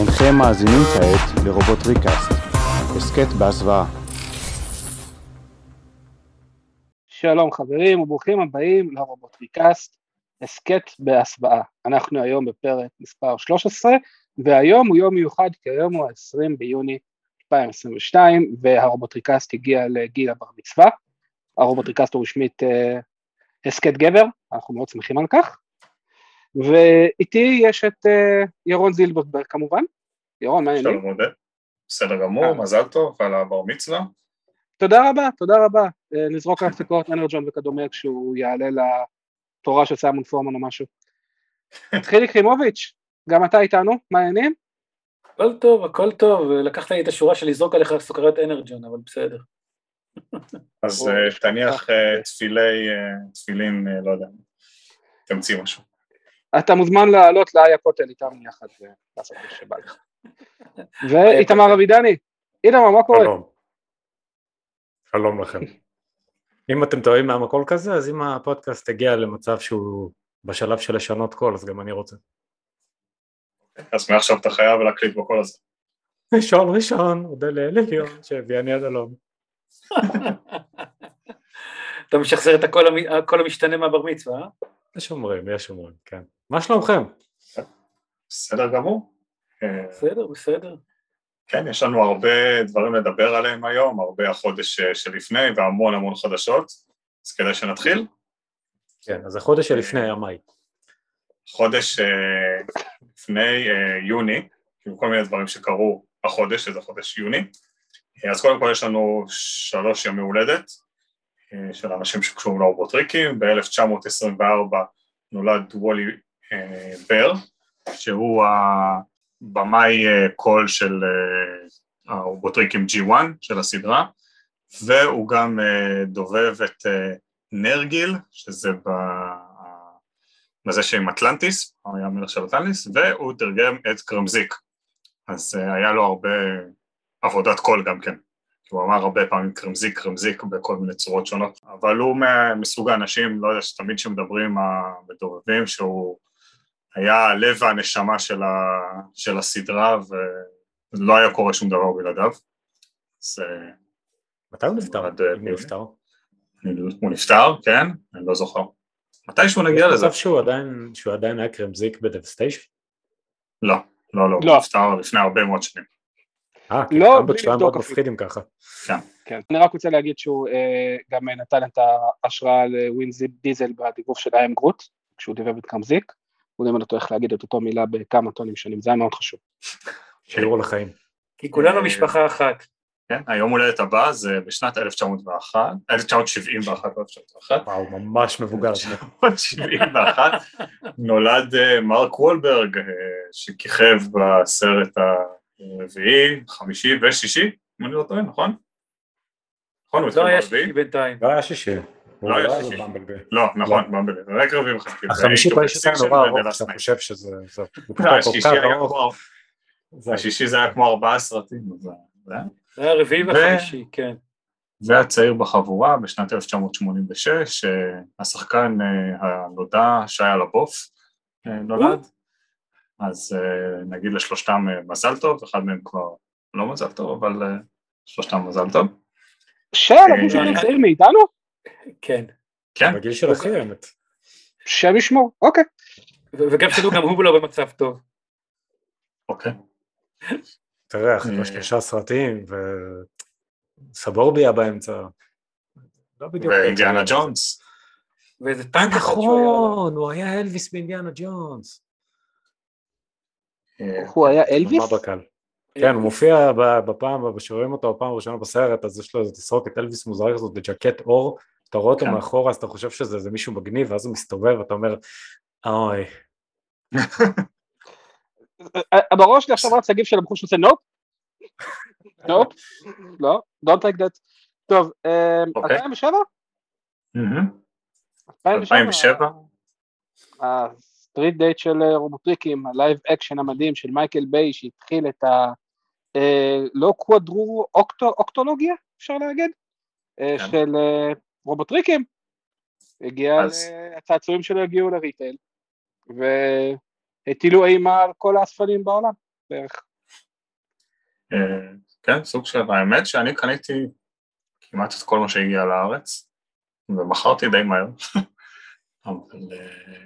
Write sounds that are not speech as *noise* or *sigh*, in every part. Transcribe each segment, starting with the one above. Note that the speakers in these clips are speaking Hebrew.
אינכם מאזינים כעת לרובוט ריקאסט, הסכת בהסוואה. שלום חברים וברוכים הבאים לרובוטריקאסט, הסכת בהסוואה. אנחנו היום בפרק מספר 13, והיום הוא יום מיוחד כי היום הוא ה-20 ביוני 2022, והרובוטריקאסט הגיע לגיל הבר מצווה. הרובוטריקאסט הוא רשמית אה, הסכת גבר, אנחנו מאוד שמחים על כך. ואיתי יש את uh, ירון זילברברג כמובן. ירון, מה העניינים? שלום עודד. בסדר גמור, אה. מזל טוב על הבר מצווה. תודה רבה, תודה רבה. אה, נזרוק על הפסקות אנרג'ון וכדומה כשהוא יעלה לתורה של סיימון פורמן או משהו. *laughs* חילי קרימוביץ', גם אתה איתנו, מה העניינים? הכל טוב, הכל טוב, לקחת לי את השורה של לזרוק עליך סוכריות אנרג'ון, אבל בסדר. אז אה, תניח אה, תפילי, אה, תפילין, אה, לא יודע, תמציא משהו. אתה מוזמן לעלות לאי הכותל איתנו יחד ולעשות מה שבא לך. *laughs* ואיתמר אבידני, איתמר, מה קורה? שלום. שלום לכם. אם אתם טועים מהמקול כזה, אז אם הפודקאסט הגיע למצב שהוא בשלב של לשנות קול, אז גם אני רוצה. אז מעכשיו אתה חייב להקליט בקול הזה. ראשון ראשון, אודה לאל עליון, שהביאני עד הלום. אתה משחזר את הקול המשתנה מהבר מצווה, אה? יש אומרים, יש אומרים, כן. מה שלומכם? בסדר גמור. אה, בסדר, בסדר. כן, יש לנו הרבה דברים לדבר עליהם היום, הרבה החודש אה, שלפני והמון המון חדשות, אז כדאי שנתחיל. כן, אז החודש שלפני היה מאי. חודש אה, לפני אה, יוני, כאילו כל מיני דברים שקרו החודש, שזה חודש יוני. אה, אז קודם כל יש לנו שלוש ימי הולדת אה, של אנשים שקשורים לרובוטריקים, ב-1924 נולד וולי אה, בר, שהוא הבמאי אה, קול של אה, הרובוטריקים G1 של הסדרה, והוא גם אה, דובב את אה, נרגיל, שזה ב... בזה שעם אטלנטיס, הוא היה המלך של אטלנטיס, והוא תרגם את קרמזיק. אז היה לו הרבה עבודת קול גם כן. הוא אמר הרבה פעמים קרמזיק, קרמזיק בכל מיני צורות שונות, אבל הוא מסוג האנשים, לא יודע, שתמיד כשמדברים המדובבים, שהוא היה לב והנשמה של, ה, של הסדרה, ולא היה קורה שום דבר בלעדיו. אז מתי הוא נפטר? עד, אה, אם הוא נפטר? אני- הוא נפטר, כן? אני לא זוכר. מתישהו נגיע יש לזה. שהוא עדיין, שהוא עדיין היה קרמזיק בדבסטיישן? לא, לא, לא, לא. הוא נפטר לפני הרבה מאוד שנים. אה, כן, לא, בלי לבדוק מאוד אפילו. מפחיד אם ככה. כן. אני רק רוצה להגיד שהוא אה, גם נתן את ההשראה לווינזיפ דיזל בדיבוב של איי.אם גרוט, כשהוא דיבב את קרמזיק, הוא לימד אותו איך להגיד את אותו מילה בכמה טונים שונים, זה היה מאוד חשוב. שיעור לחיים. כי כולנו אה, משפחה אחת. כן, היום הולדת הבא זה בשנת 1901, 1971, לא 1901, וואו, ממש מבוגר. 1971 נולד אה, מרק וולברג אה, שכיכב בסרט הרביעי, חמישי ושישי, אם אני לא טועה, נכון? נכון, הוא התחיל לא היה ברביעי? שישי בינתיים. לא היה שישי. לא היה הוא שישי. במבלבי. לא, נכון, במבלי, רק רביעי וחמישי. החמישי פשוט היה נורא ארוך, אתה. חושב שזה... *laughs* לא, השישי זה- היה כמו ארבעה סרטים, זה- היה. זה היה הרביעי ו- והחמישי, כן. והצעיר בחבורה בשנת 1986, אה, השחקן אה, הנודע שיה לבוף אה, נולד, אז נגיד לשלושתם מזל טוב, אחד מהם כבר לא מזל טוב, אבל שלושתם מזל טוב. אה, יותר צעיר מאיתנו? כן. כן, בגיל של אחי האמת. שם ישמור, אוקיי. ו- וגם שתדעו, גם הוא לא במצב טוב. אוקיי. תראה, אחרי אה. שלושה סרטים ודיסטורביה באמצע. לא בדיוק. ואינדיאנה ג'ונס, ואיזה טנק. נכון, הוא היה אלוויס באינדיאנה ג'ונס. אה, הוא היה אלוויס? מה בקל. כן, הוא מופיע ב- בפעם, כשרואים אותו בפעם הראשונה בסרט, אז יש לו איזה תסרוקת אלוויס מוזרה כזאת בג'קט עור, אתה רואה אותו כן. מאחורה, אז אתה חושב שזה מישהו מגניב, ואז הוא מסתובב, ואתה אומר, אוי, אה, בראש שלי עכשיו רץ ה GIF של הבחור שעושה nope? nope? לא, don't take that. טוב, אה, אוקיי. 2007? מהמם. 2007? 2007? ה street date של אה, רובוטריקים, ה live action המדהים של מייקל ביי שהתחיל את ה... אה, לא קוואדרו אוקטו- אוקטולוגיה, אפשר להגיד? אה, כן. של אה, רובוטריקים. הגיע, אז- הצעצועים שלו הגיעו לריטייל, והטילו אימה על כל האספנים בעולם, בערך. אה, כן, סוג של, האמת שאני קניתי כמעט את כל מה שהגיע לארץ, ומכרתי די מהר, *laughs* אבל אה,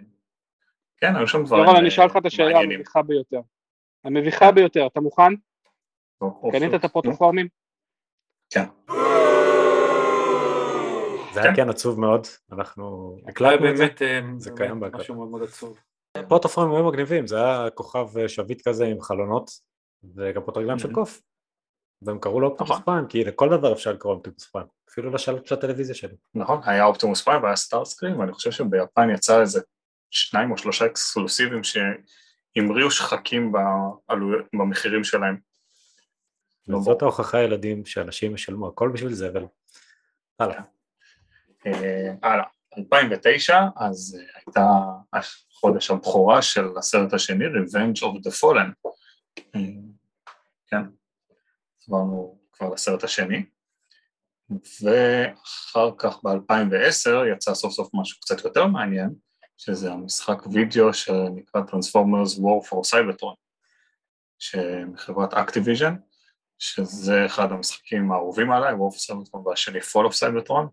כן, היו שם דברים יורם, אני אשאל אותך את אה, השאלה מעניינים. המביכה ביותר. המביכה ביותר, אתה מוכן? קנית את הפרוטופורמים? כן. זה היה כן. כן עצוב מאוד, אנחנו הקלטנו את זה. באמת אה, זה קיים בהקלטה. משהו מאוד מאוד עצוב. פרוטופורמים היו מגניבים, זה היה כוכב אה, שביט כזה עם חלונות, וגם פה רגליים של Mhm. קוף. והם קראו לו אופטימוס נכון. פריים, כי לכל דבר אפשר לקרוא אופטימוס פריים, אפילו לשלט של הטלוויזיה שלי. נכון, היה אופטימוס פריים והיה סטארסקרים, ואני חושב שביפן יצא איזה שניים או שלושה אקסקלוסיבים שהמריאו שחקים במחירים שלהם. לא וזאת ההוכחה ילדים שאנשים ישלמו הכל בשביל זבל. הלאה. אה, הלאה, 2009, אז אה, הייתה חודש הבכורה של הסרט השני, Revenge of the Fallen. אה, כן, עברנו כבר לסרט השני. ואחר כך ב-2010 יצא סוף סוף משהו קצת יותר מעניין, שזה המשחק וידאו שנקרא Transformers War for Cybertron, שמחברת Activision, שזה אחד המשחקים האהובים עליי, for Cybertron והשני Fall of Cybertron,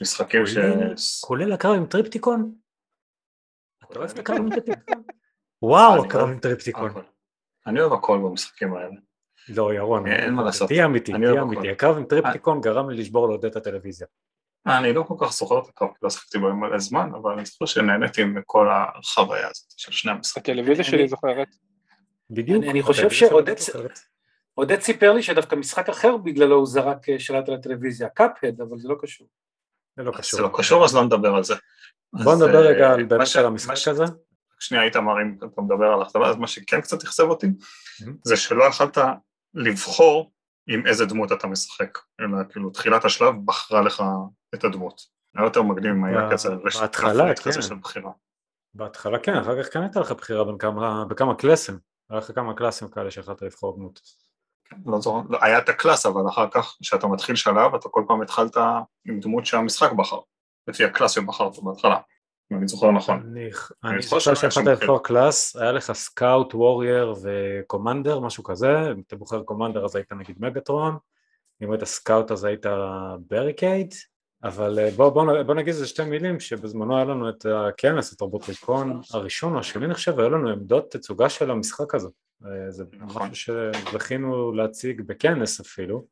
ומשחקים ש... כולל הקרב עם טריפטיקון? אתה אוהב את הקרב עם *laughs* טריפטיקון? וואו, הקרב עם טריפטיקון. אני אוהב הכל במשחקים האלה. לא, ירון, אין מה לעשות. תהיה אמיתי, תהיה. אמיתי. הקרב עם טריפטיקון גרם לי לשבור לעודד את הטלוויזיה. אני לא כל כך זוכר את הקרב, כי לא שחקתי בו מלא זמן, אבל אני זוכר שנהניתי מכל החוויה הזאת של שני המשחקים. הטלוויזיה שלי זוכרת. בדיוק. אני- אני חושב שעודד-. עודד סיפר לי שדווקא משחק אחר בגללו הוא זרק אה, שלט על הטלוויזיה, קאפהד, אבל זה לא קשור. זה לא זה קשור. לא קשור, אז לא נדבר על זה. בוא נדבר אה, רגע על באמת ש- על המשחק ש- הזה. שנייה איתמר, אם אתה מדבר על הכתבה, אז מה שכן קצת אכזב אותי, Mhm. זה שלא יכלת לבחור עם איזה דמות אתה משחק, אלא כאילו תחילת השלב בחרה לך את הדמות. היה יותר מגניב אם היה כזה רשת בהתחלה, כן. של בחירה. בהתחלה כן, אחר כך כן הייתה לך בחירה בין כמה- בכמה קלאסים. היה לך כמה קלאסים כאלה שיכולת לבחור דמות. לא זוכר, לא, היה את ה class, אבל אחר כך, כשאתה מתחיל שלב, אתה כל פעם התחלת עם דמות שהמשחק בחר, לפי ה class שבחרת בהתחלה, אם אני זוכר נכון. אני זוכר שיכולת לבחור class, היה לך scout, warrior ו commander, משהו כזה, אם אתה בוחר commander אז היית נגיד מגטרון, אם היית scout אז היית בריקייד, אבל אה, בוא, בוא, בוא נגיד איזה שתי מילים שבזמנו היה לנו את הכנס, את רובוטריקון הראשון או השני נחשב, היו לנו עמדות תצוגה של המשחק הזה, אה, זה נכון. משהו שזכינו להציג בכנס אפילו,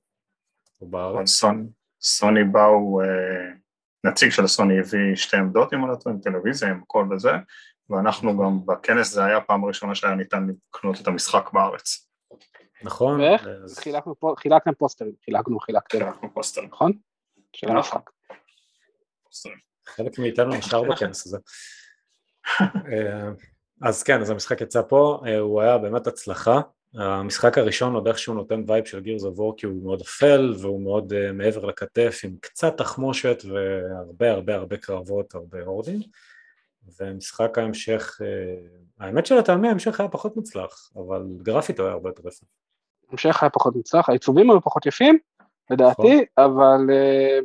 בארץ. סוני, סוני באו, אה, נציג של סוני הביא שתי עמדות אם אני לא טועה, עם טלוויזיה, עם הכל וזה, ואנחנו גם בכנס זה היה הפעם הראשונה שהיה ניתן לקנות את המשחק בארץ. נכון? ואיך? אז- חילקנו חילקנו פוסטרים, חילקנו, חילקתם, אנחנו פוסטרים. נכון? של נכון. המשחק. פוסטרים. חלק מאיתנו נשאר בכנס הזה. אה, אז כן, אז המשחק יצא פה, אה, הוא היה באמת הצלחה. המשחק הראשון עוד איכשהו נותן vibe של Gears of War כי הוא מאוד אפל והוא מאוד אה, מעבר לכתף עם קצת תחמושת והרבה הרבה הרבה קרבות, הרבה הורדים. ומשחק ההמשך, אה, האמת שלטעמי ההמשך היה פחות מוצלח, אבל גרפית הוא היה הרבה יותר יפה. המשך היה פחות מוצלח, העיצובים היו פחות יפים, לדעתי, אבל אה,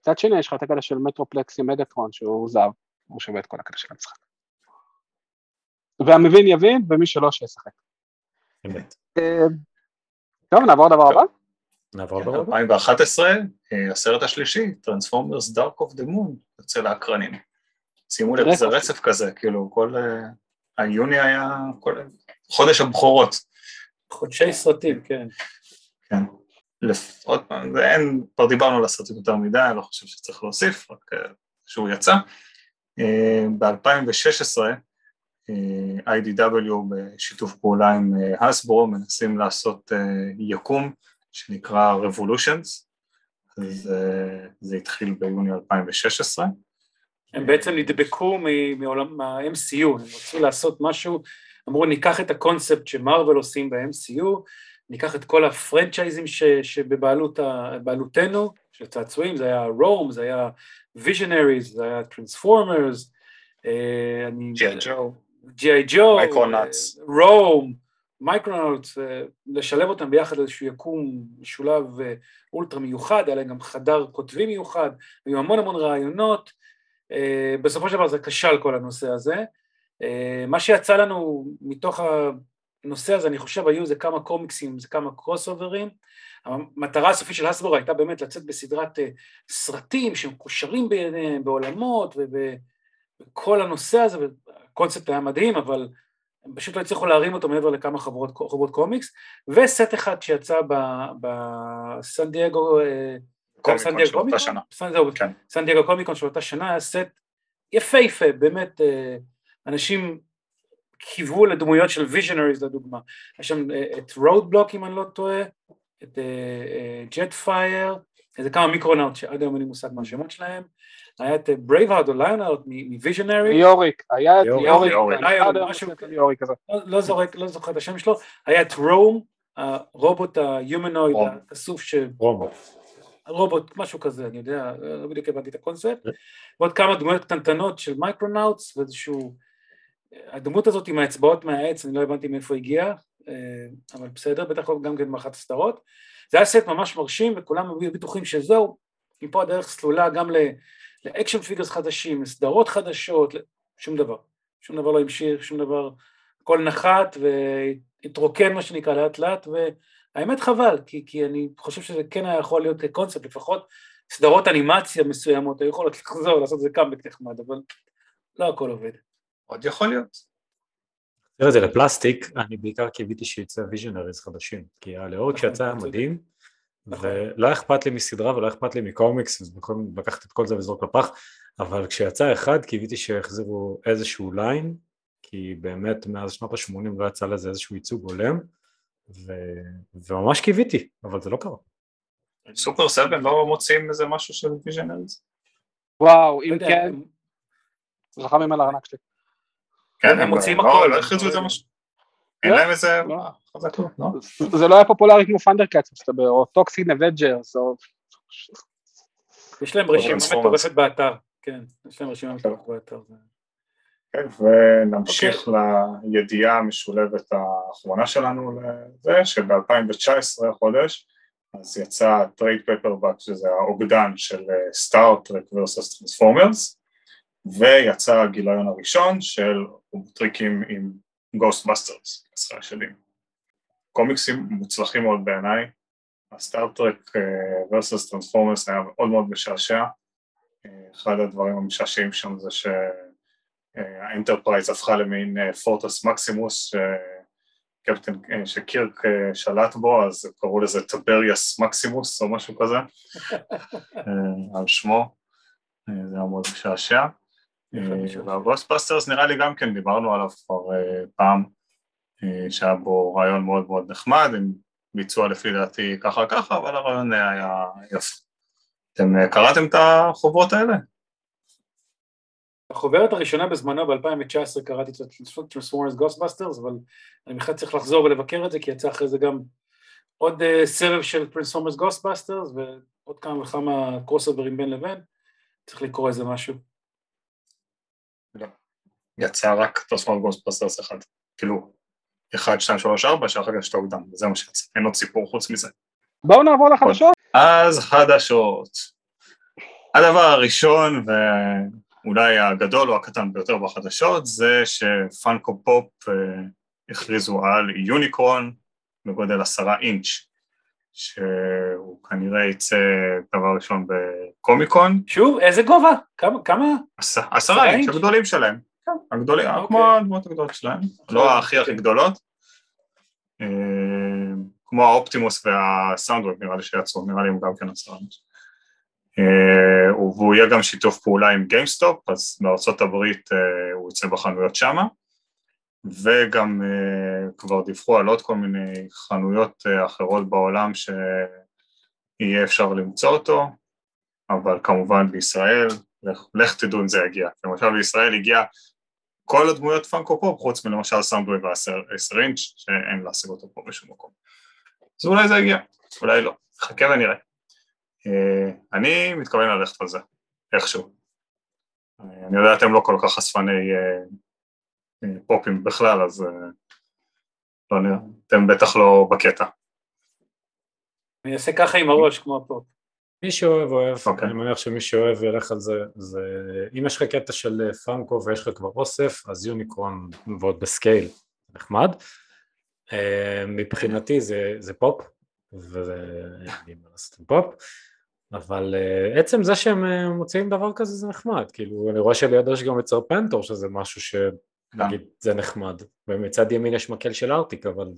מצד שני יש לך את הקטע של מטרופלקס עם מגטרון שהוא זהב, הוא שווה את כל הקטע של המשחק. והמבין יבין, ומי שלא שישחק. אמת. אה, טוב, נעבור לדבר הבא. נעבור כן, לדבר הבא. 2011, אה, הסרט השלישי, Transformers Dark of the Moon, יוצא לאקרנים. שימו לב, זה רצף. כזה, כאילו כל... היוני היה. חודש הבכורות. חודשי סרטים, כן. כן. עוד פעם, זה אין, כבר דיברנו על הסרטים יותר מדי, אני לא חושב שצריך להוסיף, רק אה, שהוא יצא. ב-2016, IDW בשיתוף פעולה עם אה, הסברו מנסים לעשות אה, יקום שנקרא Revolutions, אז אה, זה התחיל ביוני 2016. הם בעצם נדבקו מעולם, מה-MCU, הם רצו לעשות משהו, אמרו ניקח את הקונספט שמרוויל עושים ב-MCU, ניקח את כל הפרנצ'ייזים ש- שבבעלותנו, של צעצועים, זה היה רום, זה היה ויז'נריז, זה היה טרנספורמרס, ג'י ג'ו. ג'ו, מייקרונאוטס. רום, מייקרונאוטס, לשלב אותם ביחד לאיזשהו יקום משולב אה, אולטרה מיוחד, היה להם גם חדר כותבים מיוחד, היו המון המון רעיונות, אה, בסופו של דבר זה כשל כל הנושא הזה. אה, מה שיצא לנו מתוך הנושא הזה, אני חושב היו איזה כמה קומיקסים, איזה כמה קרוס אוברים, המטרה הסופית של הסבור הייתה באמת לצאת בסדרת אה, סרטים שמקושרים ביניהם, בעולמות ובכל הנושא הזה, והקונספט היה מדהים, אבל הם פשוט לא הצליחו להרים אותו מעבר לכמה חברות, חברות קומיקס, וסט אחד שיצא בסן דייגו, אה, קומיקון של אותה שנה. כן. סן דייגו קומיקון של אותה שנה היה סט יפהפה, באמת אה, אנשים קיוו לדמויות של ויז'נריז לדוגמה, יש שם את רודבלוק אם אני לא טועה, את ג'ט פייר, איזה כמה מיקרונאוט שעד היום אין לי מושג מה השמות שלהם, היה את ברייבהארד או ליונארד מוויז'נרי. יוריק, היה את יוריק, יוריק, לא זוכר לא זוכר את השם שלו, היה את רום, הרובוט ההומנויד, הכסוף ש... רובוט. רובוט, משהו כזה, אני יודע, לא בדיוק הבנתי את הקונספט, ועוד כמה דמויות קטנטנות של מייקרונאוטס, ואיזשהו... הדמות הזאת עם האצבעות מהעץ, אני לא הבנתי מאיפה הגיעה, אה, אבל בסדר, בטח גם כן מאחת הסדרות. זה היה סט ממש מרשים וכולם היו בטוחים שזהו, מפה הדרך סלולה גם ל action figures חדשים, לסדרות חדשות, שום דבר. שום דבר לא המשיך, שום דבר, הכל נחת והתרוקן מה שנקרא לאט לאט, והאמת חבל, כי, כי אני חושב שזה כן היה יכול להיות קונספט, לפחות סדרות אנימציה מסוימות היו יכולות *laughs* לחזור, לעשות את זה קאמבק נחמד, אבל לא הכל עובד. עוד יכול להיות. תראה את זה לפלסטיק, אני בעיקר קיוויתי שיצא ויז'נריז חדשים, כי הלאורך נכון, שיצא היה. מדהים, נכון. ולא אכפת לי מסדרה ולא אכפת לי מקומיקס, אז יכולים לקחת את כל זה ולזרוק לפח, אבל כשיצא אחד קיוויתי שיחזירו איזשהו line, כי באמת מאז שנות ה-80 לא יצא לזה איזשהו ייצוג הולם, ו... וממש קיוויתי, אבל זה לא קרה. Super7 לא מוציאים איזה משהו של ויז'נריז? וואו, אם כן, הם- רחמים על הארנק שלי. כן, הם מוציאים לא- הכל. לא הכריזו איזה משהו. אין לא, להם איזה... לא. לא, לא? זה לא היה פופולרי כמו ThunderCats מסתבר, או Toxic Avengers, או... יש להם רשימה. מטורפת באתר, כן, יש להם רשימה מטורפת באתר. כן, ונמשיך לידיעה המשולבת האחרונה שלנו לזה, שב-2019 החודש, אז יצא trade paperback, שזה האוגדן של סטאר טרק versus טרנספורמרס, ויצא הגיליון הראשון של רובוטריקים עם גוסטבאסטרס, עשרה שנים. קומיקסים מוצלחים מאוד בעיניי, ה Star Trek versus Transformers היה מאוד מאוד משעשע, אה, אחד הדברים המשעשעים שם זה ש... ה Enterprise הפכה למין Fortress Maximus שקפטן, אה, שקירק אה, שלט בו, אז קראו לזה Tiberius Maximus או משהו כזה, *laughs* אה, על שמו, אה, זה היה מאוד משעשע. וה Ghostbusters נראה לי גם כן, דיברנו עליו כבר אה, פעם, אה, שהיה בו רעיון מאוד מאוד נחמד, עם ביצוע לפי דעתי ככה ככה, אבל הרעיון היה יפה. אתם אה, קראתם את החוברות האלה? החוברת הראשונה בזמנו ב-2019 קראתי את Transformers Ghostbusters, אבל אני בכלל צריך לחזור ולבקר את זה, כי יצא אחרי זה גם עוד אה, סבב של Transformers Ghostbusters ועוד כמה וכמה קרוס אוברים בין לבין, צריך לקרוא איזה משהו. יצא רק Transformer Ghostbusters אחד, כאילו, 1, 2, 3, 4, שאחר כך יש את האוגדן, וזה מה שיצא, אין עוד סיפור חוץ מזה. בואו נעבור לחדשות. אז חדשות. הדבר הראשון, ואולי הגדול או הקטן ביותר בחדשות, זה ש Funko Pop אה, הכריזו על Unicron בגודל עשרה אינץ', שהוא כנראה יצא דבר ראשון ב Comic-Con, שוב, איזה גובה? כמה? כמה? עש- עשרה אינץ'? הגדולים שלהם, הגדולים, אוקיי. כמו הדמות הגדולות שלהם, לא הכי הכי גדולות, אה, כמו ה Optimus וה Soundwave נראה לי שיצאו, נראה לי הם גם כן אינץ'. אה, והוא יהיה גם שיתוף פעולה עם GameStop, אז בארצות הברית אה, הוא יצא בחנויות שמה, וגם כבר דיווחו על עוד כל מיני חנויות אחרות בעולם שיהיה אפשר למצוא אותו, אבל כמובן בישראל, לך, לך תדעו אם זה יגיע. למשל בישראל הגיע כל הדמויות פאנקו פופ, חוץ מלמשל סאונדווי והעשר אינץ', שאין להשיג אותו פה בשום מקום. אז אולי זה יגיע, אולי לא, חכה ונראה. אה, אני מתכוון ללכת על זה, איכשהו. אה, אני יודע אתם לא כל כך חשפני אה, פופים בכלל, אז לא נראה, אתם בטח לא בקטע. אני אעשה ככה עם הראש כמו הפופ. מי שאוהב אוהב, אוקיי. אני מניח שמי שאוהב ילך על זה, זה אם יש לך קטע של Funko ויש לך כבר אוסף, אז Unicron ועוד ב scale, נחמד. אה, מבחינתי זה, זה פופ, לעשות עם פופ, אבל אה, עצם זה שהם אה, מוציאים דבר כזה זה נחמד, כאילו אני רואה שלידו יש גם את Serpentor שזה משהו שנגיד זה נחמד, ומצד ימין יש מקל של ארטיק אבל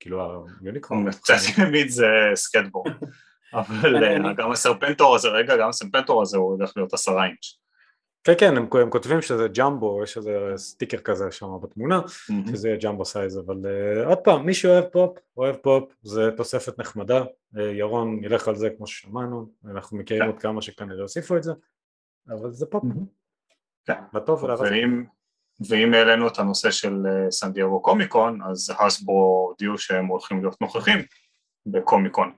כאילו ה Unicron. מצד ימין זה סקייטבורד, *laughs* אבל אה, גם ה Serpentor הזה, רגע, גם ה Serpentor הזה הוא הולך להיות עשרה אינץ'. כן כן הם, הם כותבים שזה jumbo, יש איזה sticker כזה שם בתמונה, Mm-hmm. שזה יהיה jumbo size, אבל uh, עוד פעם, מי שאוהב פופ, אוהב פופ, זה תוספת נחמדה, uh, ירון ילך על זה כמו ששמענו, אנחנו מכירים כן. עוד כמה שכנראה הוסיפו את זה, אבל זה פופ, כן. בטוב. ואם, ואם העלינו את הנושא של סן דייגו קומיקון, אז הסברו הודיעו שהם הולכים להיות נוכחים בקומיקון.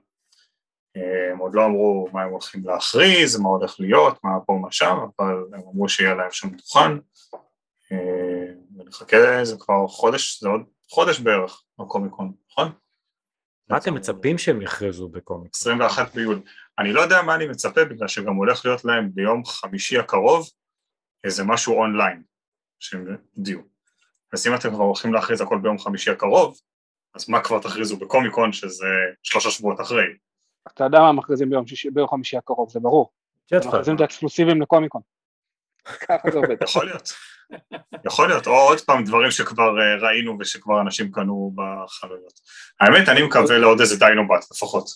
אה, הם עוד לא אמרו מה הם הולכים להכריז, מה הולך להיות, מה פה, מה שם, אבל הם אמרו שיהיה להם שם דוכן, אה, ונחכה, זה כבר חודש, זה עוד חודש בערך, הקומיקון, נכון? מה אתם מצפים שהם יכריזו בקומיקס? 21 ביולי. אני לא יודע מה אני מצפה, בגלל שגם הולך להיות להם ביום חמישי הקרוב איזה משהו אונליין שהם הודיעו. אז אם אתם כבר הולכים להכריז הכל ביום חמישי הקרוב, אז מה כבר תכריזו בקומיקון שזה שלושה שבועות אחרי? אתה יודע מה מכריזים ביום, שיש, ביום חמישי הקרוב, זה ברור. ג'ט מכריזים את האקסקלוסיבים לקומיקון. ככה זה עובד. יכול להיות. יכול להיות, או עוד פעם דברים שכבר אה, ראינו ושכבר אנשים קנו בחנויות. האמת, אני מקווה לעוד איזה דיינובט לפחות.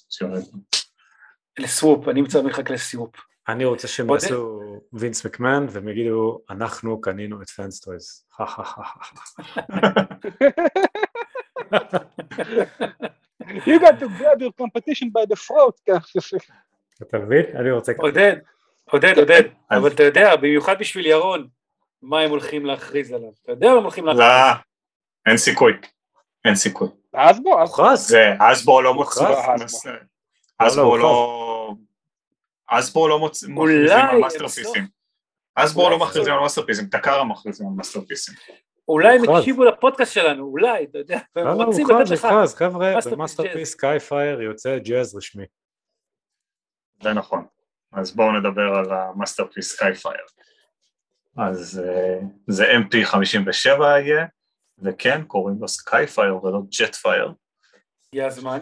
לסוופ, אני מצטער מחכה לסוופ. אני רוצה שהם יעשו וינס מקמן והם יגידו אנחנו קנינו את פנסטויז. *laughs* *laughs* You got to grab your competition by the throat. כן. אתה מבין? אני רוצה... עודד, עודד, עודד, אז- אבל אתה יודע, במיוחד בשביל ירון, מה הם הולכים להכריז עליו. אתה יודע מה הם הולכים להכריז? לא, אין סיכוי. אין סיכוי. אז בוא, אז הוכרז. זה, אסבו לא מוציא, הוכרז. אסבו לא, לא, אסבו לא מוציא, אולי מכריזים על הם מאסטרפיסים. אסבו לא אולי מכריזים על מאסטרפיסים, טקארה מכריזים על מאסטרפיסים. אולי הם. הקשיבו לפודקאסט שלנו, אולי, אתה יודע, והם לא, רוצים לתת לך. הוכרז, חבר'ה, מאסטרפיס במאסטרפיס ג'אז. סקאי פייר יוצא ג'אז רשמי. זה נכון. אז בואו נדבר על המאסטרפיס סקייפייר. אז אה, זה MP57 יהיה, וכן, קוראים לו Skyfire ולא Jetfire, הגיע הזמן.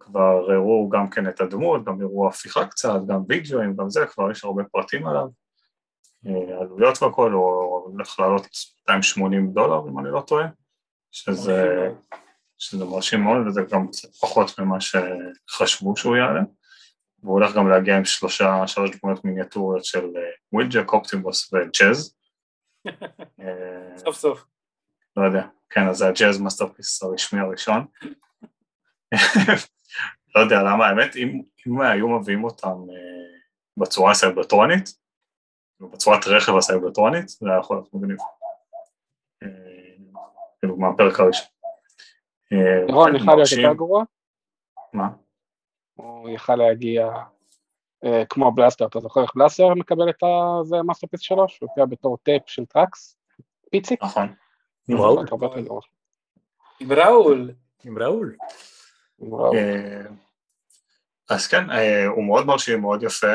כבר הראו גם כן את הדמות, גם הראו הפיכה קצת, גם וידאוים, גם זה, כבר יש הרבה פרטים עליו. עלויות והכל, הוא הולך לעלות 280 דולר, אם אני לא טועה, שזה, שזה מרשים מאוד, וזה גם פחות ממה שחשבו שהוא יעלה. והוא הולך גם להגיע עם שלושה, שלוש דמויות מיניאטוריות של Wheeljack, Optimus ו Jazz. סוף סוף. לא יודע, כן, אז זה ה Jazz Masterpiece הרשמי הראשון. *laughs* לא יודע למה, האמת, אם, אם היו מביאים אותם אה, בצורה כאילו בצורת רכב הסייברטרונית, זה היה יכול להיות מגניב. אה, כאילו מהפרק הראשון. אה, ירון כן, יכל להיות מרשים. יותר גרוע, מה? הוא יכל להגיע אה, כמו Blaster, אתה זוכר איך Blaster מקבל את ה Masterpiece שלו, שהוא הופיע בתור טייפ של Tracks, פיציק, נכון. עם ראול? עם ראול. עם ראול. אה, אז כן, אה, הוא מאוד מרשים, מאוד יפה.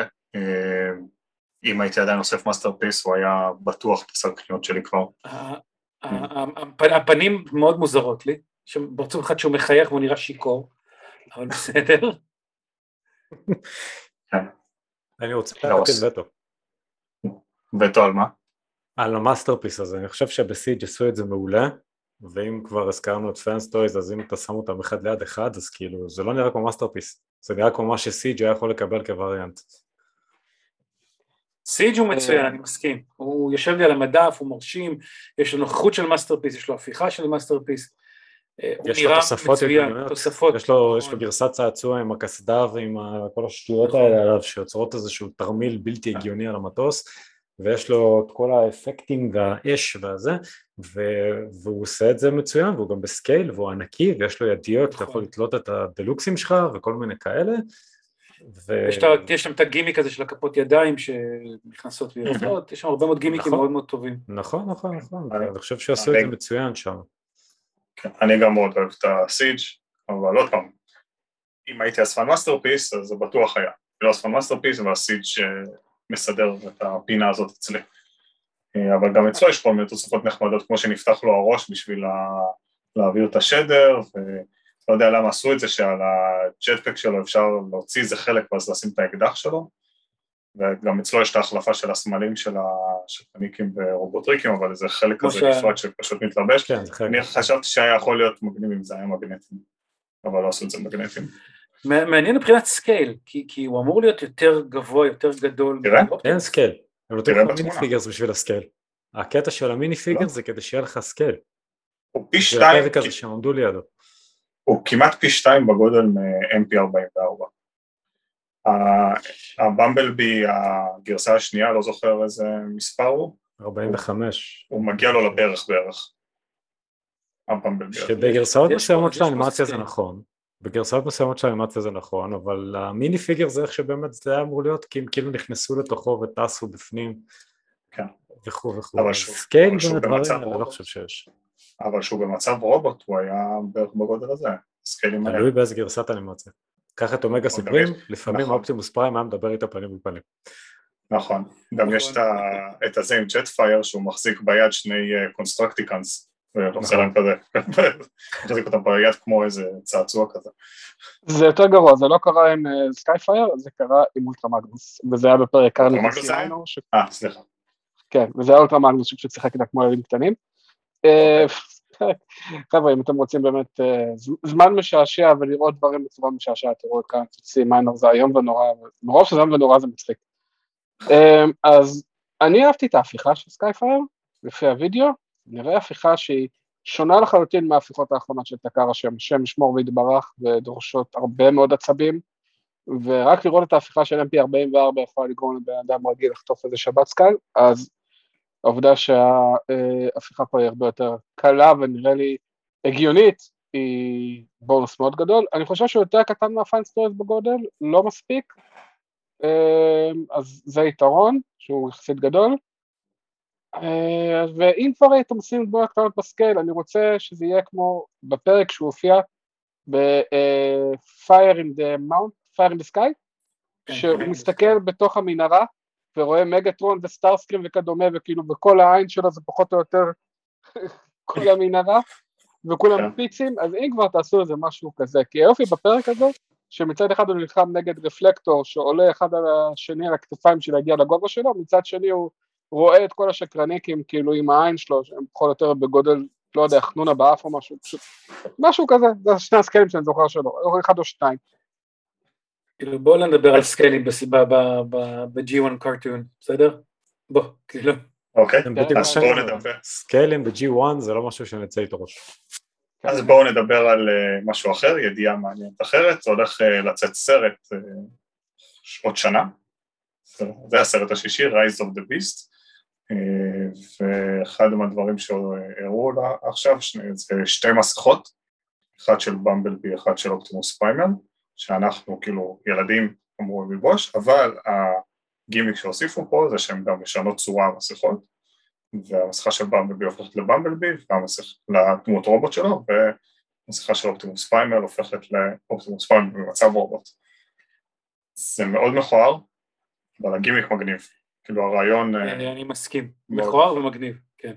אם הייתי עדיין אוסף Masterpiece, הוא היה בטוח בסל קניות שלי כבר. הפ- הפנים מאוד מוזרות לי. פרצוף אחד שהוא מחייך והוא נראה שיכור, אבל בסדר. אני רוצה לא, להטיל וטו. וטו על מה? על ה Masterpiece הזה, אני חושב שב Siege עשו את זה מעולה, ואם כבר הזכרנו את FansToys, אז אם אתה שם אותם אחד ליד אחד, אז כאילו, זה לא נראה כמו Masterpiece, זה נראה כמו מה ש Siege היה יכול לקבל כווריאנט. Siege הוא מצוין, אה. אני מסכים. הוא יושב לי על המדף, הוא מרשים, יש לו נוכחות של Masterpiece, יש לו הפיכה של Masterpiece. אה, יש לו תוספות מצוין, תוספות. יש לו, נכון. יש לו גרסת צעצוע עם הקסדה ועם כל השטויות נכון. האלה עליו שיוצרות איזשהו תרמיל בלתי הגיוני על המטוס ויש לו את כל האפקטים והאש והזה ו- והוא עושה את זה מצוין והוא גם ב scale והוא ענקי ויש לו ידיות, אתה נכון. יכול לתלות את הדלוקסים שלך וכל מיני כאלה ו- יש, את יש שם את הגימיק הזה של הכפות ידיים שנכנסות ויוצאות, יש שם הרבה מאוד גימיקים נכון. מאוד מאוד טובים. נכון נכון נכון, אני- אני חושב שעשו את זה אני- מצוין שם. כן, אני גם מאוד אוהב את ה Siege, אבל עוד פעם, אם הייתי אספן Masterpiece, אז זה בטוח היה. לא אספן Masterpiece, אבל ה Siege שמסדר את הפינה הזאת אצלי. אה, אבל גם אצלו יש כל מיני תוספות נחמדות, כמו שנפתח לו הראש בשביל להעביר את השדר, ולא יודע למה עשו את זה, שעל ה jetpack שלו אפשר להוציא איזה חלק ואז לשים את האקדח שלו, וגם אצלו יש את ההחלפה של הסמלים של השטניקים ורובוטריקים, אבל זה חלק כזה ש- נפרד שפשוט מתלבש. כן, זה חלק. אני חשבתי שהיה יכול להיות מגניב אם זה היה מגנטים, אבל לא עשו את זה מגנטים. מע- מעניין מבחינת scale, כי, כי הוא אמור להיות יותר גבוה, יותר גדול. תראה. אין scale. הם נותנים לך. mini figures בשביל ה scale. הקטע של ה mini figures לא. זה כדי שיהיה לך scale. הוא פי זה שתיים, הפרק הזה שהם עמדו לידו. הוא כמעט פי שתיים בגודל מ-MP44. הבמבלבי, הגרסה השנייה, לא זוכר איזה מספר הוא, 45. הוא מגיע לו לברך בערך. הבמבלבי. שבגרסאות מסוימות של האנימציה זה. נכון. בגרסאות מסוימות של האנימציה זה נכון, אבל ה mini figure זה איך שבאמת זה היה אמור להיות, כי הם כאילו נכנסו לתוכו וטסו בפנים. כן. וכו' וכו'. אבל שהוא- scale בין הדברים אני לא. חושב שיש. אבל שהוא במצב רובוט, הוא היה בערך בגודל הזה. תלוי באיזה גרסת אנימציה. קח את אומגה גם סופרים, יש- לפעמים נכון. אופטימוס פריים היה מדבר איתו פנים בפנים. נכון. גם יש את הזה עם ג'טפייר שהוא מחזיק ביד שני קונסטרקטיקונס. ועושה נכון. להם כזה, *laughs* מחזיק אותם ביד כמו איזה צעצוע כזה. זה יותר גרוע, זה לא קרה עם סקייפייר, זה קרה עם אולטרה מגנוס, וזה היה בפרק? ש... אה, סליחה. כן, וזה היה אולטרה מגנוס שפשוט שיחק איתה כמו ילדים קטנים. אה, *laughs* חבר'ה, אם אתם רוצים באמת אה, זמן משעשע ולראות דברים בצורה משעשעת, תראו את Carnage in C-Minor, זה איום ונורא, מרוב שזה איום ונורא זה מצחיק. אה, אז אני אהבתי את ההפיכה של סקייפייר, לפי הוידאו, נראה הפיכה שהיא שונה לחלוטין מההפיכות האחרונות של Takara, השם, השם ישמור ויתברך ודורשות הרבה מאוד עצבים, ורק לראות את ההפיכה של mp44 יכולה לגרום לבן אדם רגיל לחטוף איזה שבץ קל, אז העובדה שההפיכה פה היא הרבה יותר קלה ונראה לי הגיונית, היא בונוס מאוד גדול. אני חושב שהוא יותר קטן מהפיין סטוריז בגודל, לא מספיק, אמ, אז זה יתרון, שהוא יחסית גדול. אה, ואם כבר הייתם עושים דמויות קטנות ב scale, אני רוצה שזה יהיה כמו בפרק שהוא הופיע ב- Fire in the Mountain, Fire in the Sky, כן, שהוא. מסתכל בתוך המנהרה ורואה מגטרון וסטארסקרים וכדומה, וכאילו בכל העין שלו זה פחות או יותר *laughs* כל המנהרה, וכולם כן. פיצים, אז אם כבר תעשו איזה משהו כזה, כי היופי בפרק הזה, שמצד אחד הוא נלחם נגד רפלקטור שעולה אחד על השני על הכתפיים בשביל להגיע לגובה שלו, מצד שני הוא רואה את כל השקרניקים כאילו עם העין שלו, שהם פחות או יותר בגודל, לא יודע, חנונה באף או משהו, פשוט משהו כזה, זה שני הסקיילים שאני זוכר שלו, אחד או שניים. כאילו בואו לא נדבר על סקיילים בסיבה ב-G1 קרטון, בסדר? בוא, כאילו. אוקיי, בדיוק אז בואו. נדבר. סקיילים ב-G1 זה לא משהו שנצא איתו ראש. אז בואו נדבר על אה, משהו אחר, ידיעה מעניינת אחרת, זה הולך אה, לצאת סרט אה, עוד שנה, זה- הסרט השישי, Rise of the Beast, ואחד מהדברים שהראו לה עכשיו, שני, זה שתי מסכות, אחד של במבלבי, אחד של אופטימוס פריים, שאנחנו כאילו ילדים אמורים ללבוש, אבל הגימיק שהוסיפו פה זה שהם גם משנות צורה המסכות, והמסכה של במבלבי הופכת לבמבלבי, והמסכה לדמות רובוט שלו, והמסכה של אופטימוס פריים הופכת לאופטימוס פריים במצב רובוט. זה מאוד מכוער, אבל הגימיק מגניב. כאילו הרעיון... אה, אני אני מסכים. מכוער ומגניב, כן.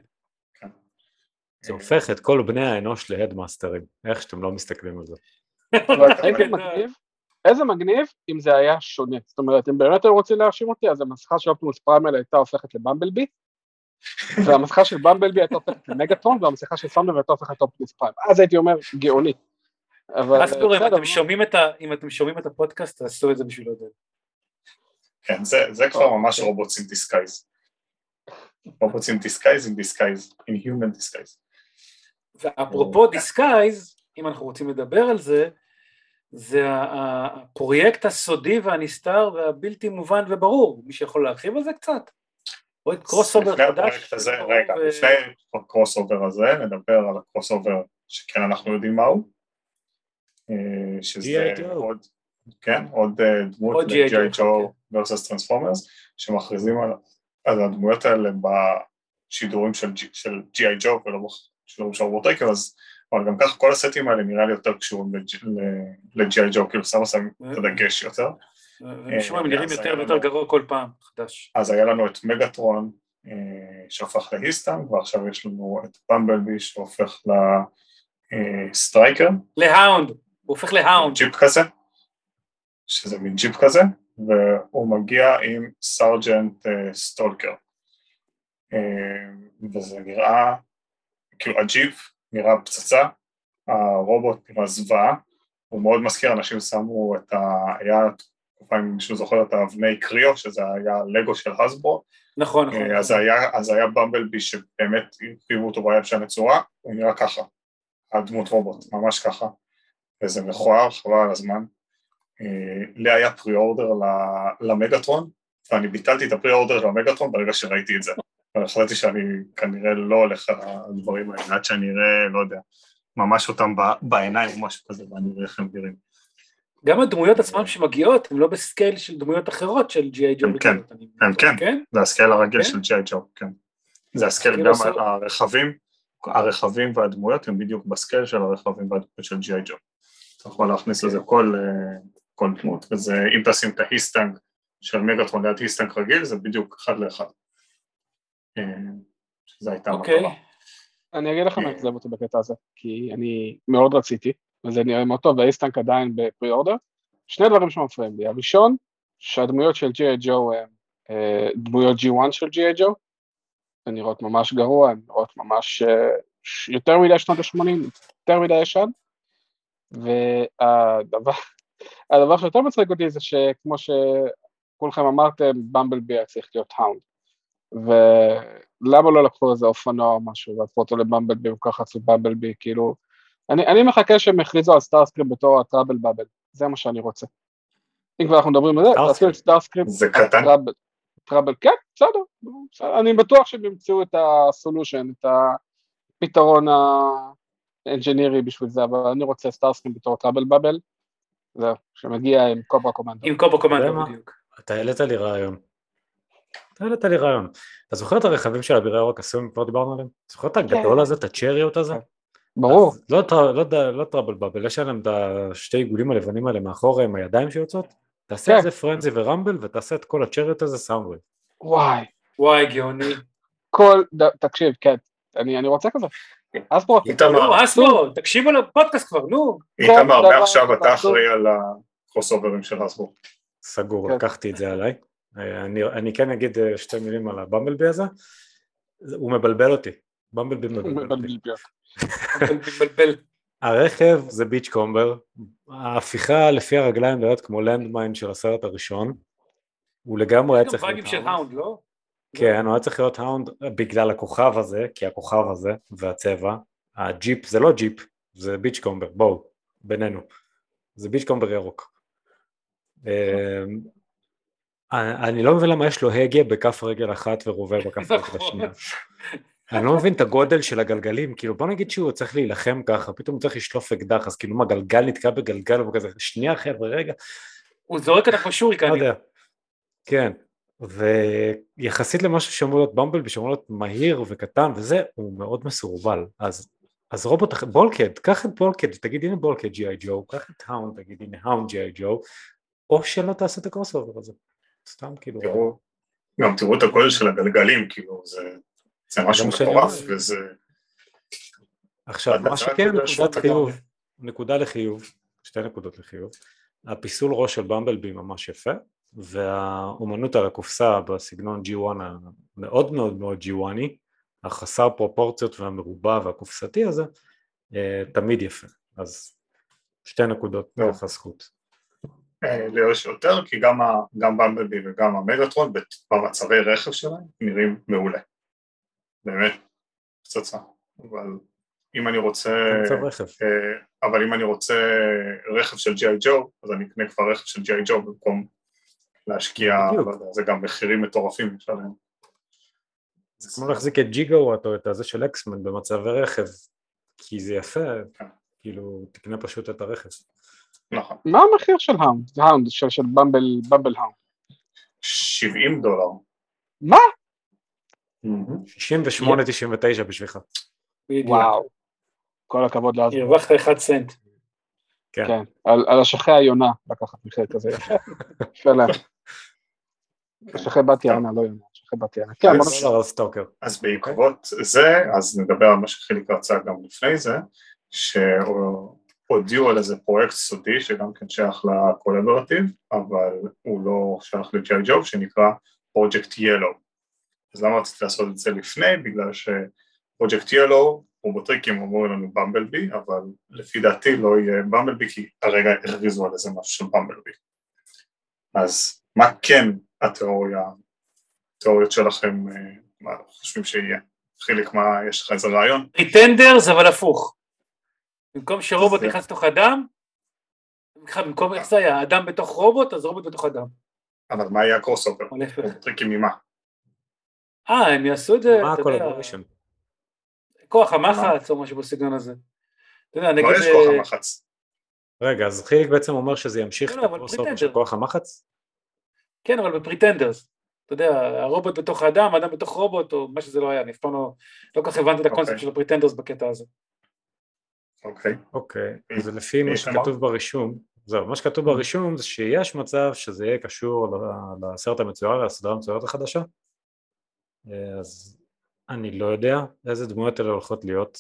זה הופך את כל בני האנוש להדמאסטרים, איך שאתם לא מסתכלים על זה. איזה מגניב, איזה מגניב אם זה היה שונה. זאת אומרת, אם באמת היו רוצים להאשים אותי, אז המסכה של אופטימוס פריימל הייתה הופכת לבמבלבי, *laughs* והמסכה של במבלבי הייתה הופכת למגטרון, והמסכה של סמבר הייתה הופכת לאופטימוס פריימל. אז הייתי אומר, גאוני. אבל אז קוראים, בסדר, אתם שומעים את ה- אם אתם שומעים את הפודקאסט, תעשו את זה בשביל עודד. כן, זה, זה כבר ממש robots in disguise. Robots in disguise in disguise, in human disguise. ואפרופו disguise, אם אנחנו רוצים לדבר על זה, זה הפרויקט הסודי והנסתר והבלתי מובן וברור. מי שיכול להרחיב על זה קצת? פרויקט crossover לפני חדש. הפרויקט הזה, רגע, ו- לפני ה crossover הזה, נדבר על ה crossover שכן אנחנו יודעים מהו, אה, שזה G.I. Joe. עוד, כן, עוד אה, דמות. ל-G.I. Joe, Joe versus Transformers, שמכריזים על, על הדמויות האלה בשידורים של, של G.I. Joe ולא בשידורים של רובוטריקים, אז אבל גם ככה כל הסטים האלה נראה לי יותר קשורים ל-G.I. Joe, כאילו שמו שם את הדגש יותר. ומשום מה הם אה, נראים אז יותר ויותר גרוע כל פעם, חדש. אז היה לנו את מגטרון אה, שהפך ל HISS Tank, ועכשיו יש לנו את במבלבי שהופך AWE Striker, להאונד, הוא הופך להאונד. ג'יפ כזה, שזה מין ג'יפ כזה, והוא מגיע עם Sergeant אה, Stalker. אה, וזה נראה, כאילו הג'יפ נראה פצצה, הרובוט נראה זוועה, הוא מאוד מזכיר, אנשים שמו את ה... היה תקופה, אם מישהו זוכר את האבני Kre-O, שזה היה לגו של Hasbro, נכון, נכון. אה, אז היה, אז היה במבלבי שבאמת הרכיבו אותו והיה משנה צורה, הוא נראה ככה, הדמות רובוט, ממש ככה, וזה מכוער, חבל על הזמן. אה, לי היה pre-order למגטרון, ואני ביטלתי את ה pre-order למגטרון ברגע שראיתי את זה. החלטתי שאני כנראה לא הולך על הדברים האלה, עד שאני אראה, לא יודע, ממש אותם בעיניים או משהו כזה, ואני אראה איך הם נראים. גם הדמויות עצמן שמגיעות, הן לא ב scale של דמויות אחרות של G.I. Joe. כן, הם כן. כן? זה ה scale הרגיל כן? של G.I. Joe, כן. זה ה scale, גם הרכבים, הרכבים והדמויות הם בדיוק ב scale של הרכבים והדמויות של G.I. Joe. אתה יכול להכניס לזה כל, אה, כל דמות, וזה, אם תשים את ה HISS Tank של מגטרון ליד HISS Tank רגיל, זה בדיוק אחד לאחד. שזו הייתה אוקיי. המטרה. אני אגיד לך מה אכזב אותי בקטע הזה, כי אני מאוד רציתי, וזה נראה מאוד טוב, וה HISS Tank עדיין ב pre-order. שני דברים שמפריעים לי, הראשון, שהדמויות של G.I. Joe אה, דמויות G1 של G.I. Joe, הן נראות ממש גרוע, הן נראות ממש אה, יותר מדי שנות ה-80, יותר מדי ישן, והדבר הדבר שיותר מצחיק אותי זה שכמו שכולכם אמרתם, Bumblebee היה צריך להיות Hound. ולמה לא לקחו איזה אופנוע או משהו והפכו אותו ל Bumblebee וככה עשו Bumblebee, כאילו, אני, אני מחכה שהם יכריזו על Starscream בתור ה Trouble Bubble, זה מה שאני רוצה. אם כבר אנחנו מדברים על זה. תעשו את Starscream, זה קטן, Trouble, Trouble, כן, בסדר, בסדר, אני בטוח שהם ימצאו את ה solution, את הפתרון האנג'ינירי בשביל זה, אבל אני רוצה Starscream בתור Trouble Bubble, זהו, שמגיע עם Cobra Commander. עם יודע קומנדו? בדיוק. אתה העלית לי רעיון. אתה העלית לי רעיון. אתה זוכר את הרכבים של אבירי אור הקסום, כבר דיברנו עליהם? זוכר את הגדול הזה, את ה chariot הזה? כן. ברור, לא, לא, ד- לא טראבל באבל, יש עליהם את השתי עיגולים הלבנים האלה מאחורה עם הידיים שיוצאות, תעשה כן. את זה פרנזי ורמבל ותעשה את כל הצ'ריות הזה סאונדוויב. וואי, וואי, גאוני. כל, תקשיב, כן, אני, אני רוצה כזה. אז פה, איתמר, אסמו, תקשיבו לפודקאסט כבר, נו. איתמר, מעכשיו אתה. אחראי על הקרוס אוברים של הסבורט. סגור, כן. לקחתי את זה עליי. אני, אני כן אגיד אה, שתי מילים על הבמבלבי הזה, זה- הוא מבלבל אותי, Bumblebee מבלבל אותי. *laughs* מתבלבל. הרכב זה Beachcomber, ההפיכה לפי הרגליים נראית כמו Landmine של הסרט הראשון, הוא לגמרי היה צריך של Hound. לא? כן, הוא היה צריך להיות Hound בגלל הכוכב הזה, כי הכוכב הזה והצבע, הג'יפ זה לא ג'יפ, זה Beachcomber, בואו, בינינו, זה Beachcomber ירוק. אני לא מבין למה יש לו הגה בכף רגל אחת ורובה בכף רגל נכון. השנייה. אני לא מבין את הגודל של הגלגלים, כאילו בוא נגיד שהוא צריך להילחם ככה, פתאום הוא צריך לשלוף אקדח, אז כאילו מה גלגל נתקע בגלגל והוא כזה, שנייה חבר'ה רגע, הוא זורק עליו לא שוריקנים. יודע. כן, ויחסית למשהו שאמור להיות במבלבי, שאמור להיות מהיר וקטן וזה, הוא מאוד מסורבל. אז, אז רובוט, אחר- בולקד, קח את בולקד, תגיד הנה בולקד ג'י.איי ג'ו, קח את האונד, תגיד הנה האונד ג'י.איי ג'ו, או שלא תעשה את הקרוס הזה. סתם כאילו, תראו, גם תראו את הגודל של הגלגלים, כאילו, זה, זה משהו גם מטורף. וזה... עכשיו, מה שכן, נקודת. חיוב, נקודה לחיוב, שתי נקודות לחיוב, הפיסול ראש של במבלבי ממש יפה, והאומנות על הקופסה בסגנון G1 המאוד מאוד מאוד G1y, החסר פרופורציות והמרובע והקופסתי הזה, אה, תמיד יפה. אז שתי נקודות טוב. ככה זכות. אה, לי יש יותר, כי גם, ה, גם במבלבי וגם המגטרון במצבי רכב שלהם נראים מעולה. באמת, פצצה. אבל אם אני רוצה... מצב רכב. אה, אבל אם אני רוצה רכב של ג'י.איי ג'ו, אז אני אקנה כבר רכב של ג'י.איי ג'ו במקום להשקיע, זה גם מחירים מטורפים יש עליהם. זה כמו להחזיק את ג'יגו או את הזה של אקסמן במצבי רכב, כי זה יפה, כן. כאילו תקנה פשוט את הרכב. נכון, מה המחיר של האונד? האונד, של, של במבל, במבל האונד. 70 דולר. מה? 68-99 בשבילך. וואו. כל הכבוד לאזמן. הרווחת אחד סנט. כן. כן, על, על אשכי היונה לקחת מחיר כזה יפה. יפה להם. *laughs* אשכי בת יענה, לא יונה, אשכי בת יענה. כן. אז בעקבות זה, אז נדבר על מה שחיליק רצה גם לפני זה, שהודיעו על איזה פרויקט סודי שגם כן שייך לקולבורטיב, אבל הוא לא שייך לג'יי ג'וב, שנקרא פרויקט ילו. אז למה רציתי לעשות את זה לפני? בגלל שפרויקט ילו, רובוטריקים אומרים לנו במבלבי, אבל לפי דעתי לא יהיה במבלבי, כי הרגע הכריזו על איזה משהו של במבלבי. אז מה כן התיאוריה, התיאוריות שלכם, אה, מה חושבים שיהיה? חיליק, מה, יש לך איזה רעיון? Pretenders אבל הפוך. במקום שרובוט נכנס לתוך אדם, במקום איך זה היה, אדם בתוך רובוט, אז רובוט בתוך אדם. אבל מה יהיה ה crossover? רובוטריקים ממה? אה, הם יעשו את זה, מה יודע, ה collaboration? כוח המחץ או משהו בסגנון הזה. אתה יודע, נגיד... כבר יש כוח אה, המחץ. רגע, אז חיליק בעצם אומר שזה ימשיך לא, את אבל ה crossover של. כוח המחץ? כן, אבל ב Pretenders. אתה יודע, הרובוט בתוך האדם, האדם בתוך רובוט, או מה שזה לא היה, אני אף פעם לא... לא כל כך הבנתי את הקונספט אוקיי. של ה Pretenders בקטע הזה. אוקיי. אוקיי, אז לפי מה שמע? שכתוב ברישום, זהו, מה שכתוב ברישום זה שיש מצב שזה יהיה קשור לסרט המצויר, לסדרה המצוירת החדשה. אה, אז אני לא יודע איזה דמויות אלה הולכות להיות.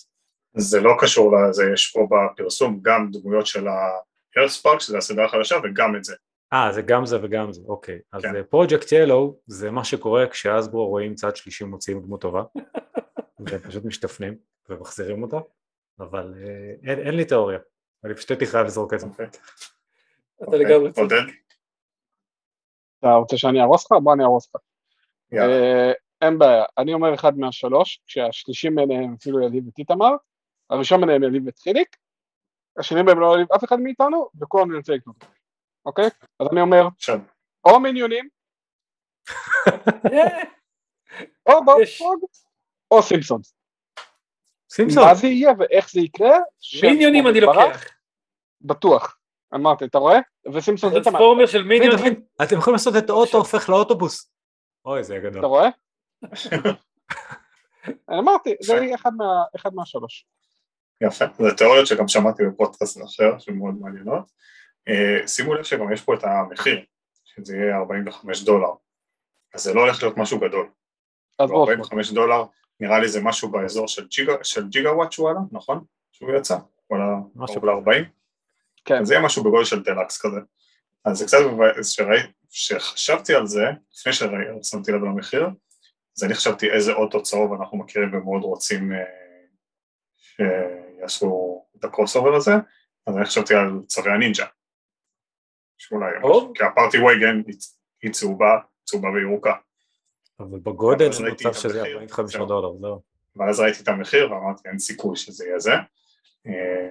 זה לא קשור לזה, יש פה בפרסום גם דמויות של ה-Earth שזה הסדרה החדשה, וגם את זה. אה, זה גם זה וגם זה, אוקיי. אז כן. פרויקט ילו זה מה שקורה כשאסברו רואים צד שלישי מוציאים דמות טובה, והם פשוט משתפנים ומחזירים אותה, אבל אה, אין, אין לי תיאוריה, אני פשוט הייתי חייב לזרוק את זה. אוקיי. אתה לגמרי צודק. אתה רוצה שאני אהרוס לך? בוא אני אהרוס לך. אה, אין בעיה, אני אומר אחד מהשלוש, כשהשלישים ביניהם אפילו יניב את איתמר, הראשון ביניהם יניב את חיליק, השני בהם לא יניב אף אחד מאיתנו, וכולם נרצה לקנות, אוקיי? אז אני אומר, או מיניונים, *laughs* או. בופרוג, או סימפסונס. סימפסון, מה זה יהיה ואיך זה יקרה? מיניונים אני לוקח. בטוח. אמרתי, אתה רואה? וסימפסונס איתמר, טרנספורמר של מיניונים. אתם יכולים לעשות את האוטו הופך לאוטובוס. אוי, זה גדול. אתה רואה? אני *laughs* אמרתי, זה יהיה אחד מה- אחד מהשלוש. יפה. זה תיאוריות שגם שמעתי בפודקאסט אחר, שמאוד מעניינות. אה, שימו לב שגם יש פה את המחיר, שזה יהיה 45 דולר. אז זה לא הולך להיות משהו גדול. אז בואו, 45 דולר, נראה לי זה משהו באזור של ג'יגה, של ג'יגה וואט שהוא עלה, נכון? שהוא יצא, הוא עלה קרוב ל-40? כן. אז זה יהיה משהו בגודל של דלקס כזה. אז זה קצת מבאס שראי, שחשבתי על זה, לפני ששמתי לב למחיר, אז אני חשבתי איזה אוטו צהוב אנחנו מכירים ומאוד רוצים אה, שיעשו את ה crossover הזה, אז אני חשבתי על צבי הנינג'ה. שאולי, או. כי ה Party Wagon היא צהובה, צהובה וירוקה. אבל בגודל זה מצב את שזה המחיר, 45 זהו. דולר, זהו. ואז ראיתי את המחיר ואמרתי אין סיכוי שזה יהיה זה. אה,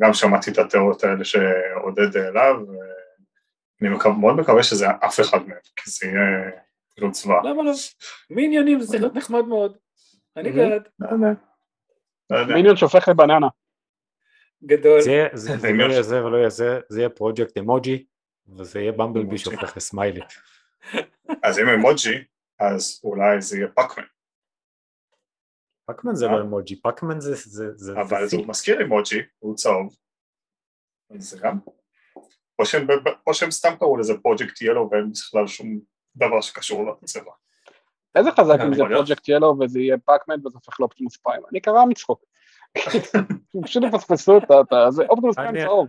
גם שמעתי את התיאוריות האלה שעודד העלה ואני. מאוד מקווה שזה אף אחד מהם, כי זה יהיה כאילו צבא. למה לא? מיניונים זה נחמד מאוד. אני. בעד. לא. לא. מיניון שהופך לבננה. גדול. זה יהיה- זה זה זה עם לא. יהיה זה ולא יהיה זה, זה יהיה פרויקט אמוג'י, וזה יהיה במבלבי. שהופך לסמיילי. אז אם אמוג'י, אז אולי זה יהיה פאקמן, Pac-Man זה אה? לא אמוג'י, Pac-Man זה... זה- זה- אבל זה הוא מזכיר אמוג'י, הוא צהוב. זה גם. או שהם, או שהם סתם קראו לזה Project Yellow ואין בכלל שום דבר שקשור לצבע. איזה חזק אם זה. Project Yellow וזה יהיה Pac-Man וזה הופך ל Optimus Prime. אני נקרע מצחוק. *laughs* פשוט יפספסו את ה... את ה- זה Optimus Prime צהוב.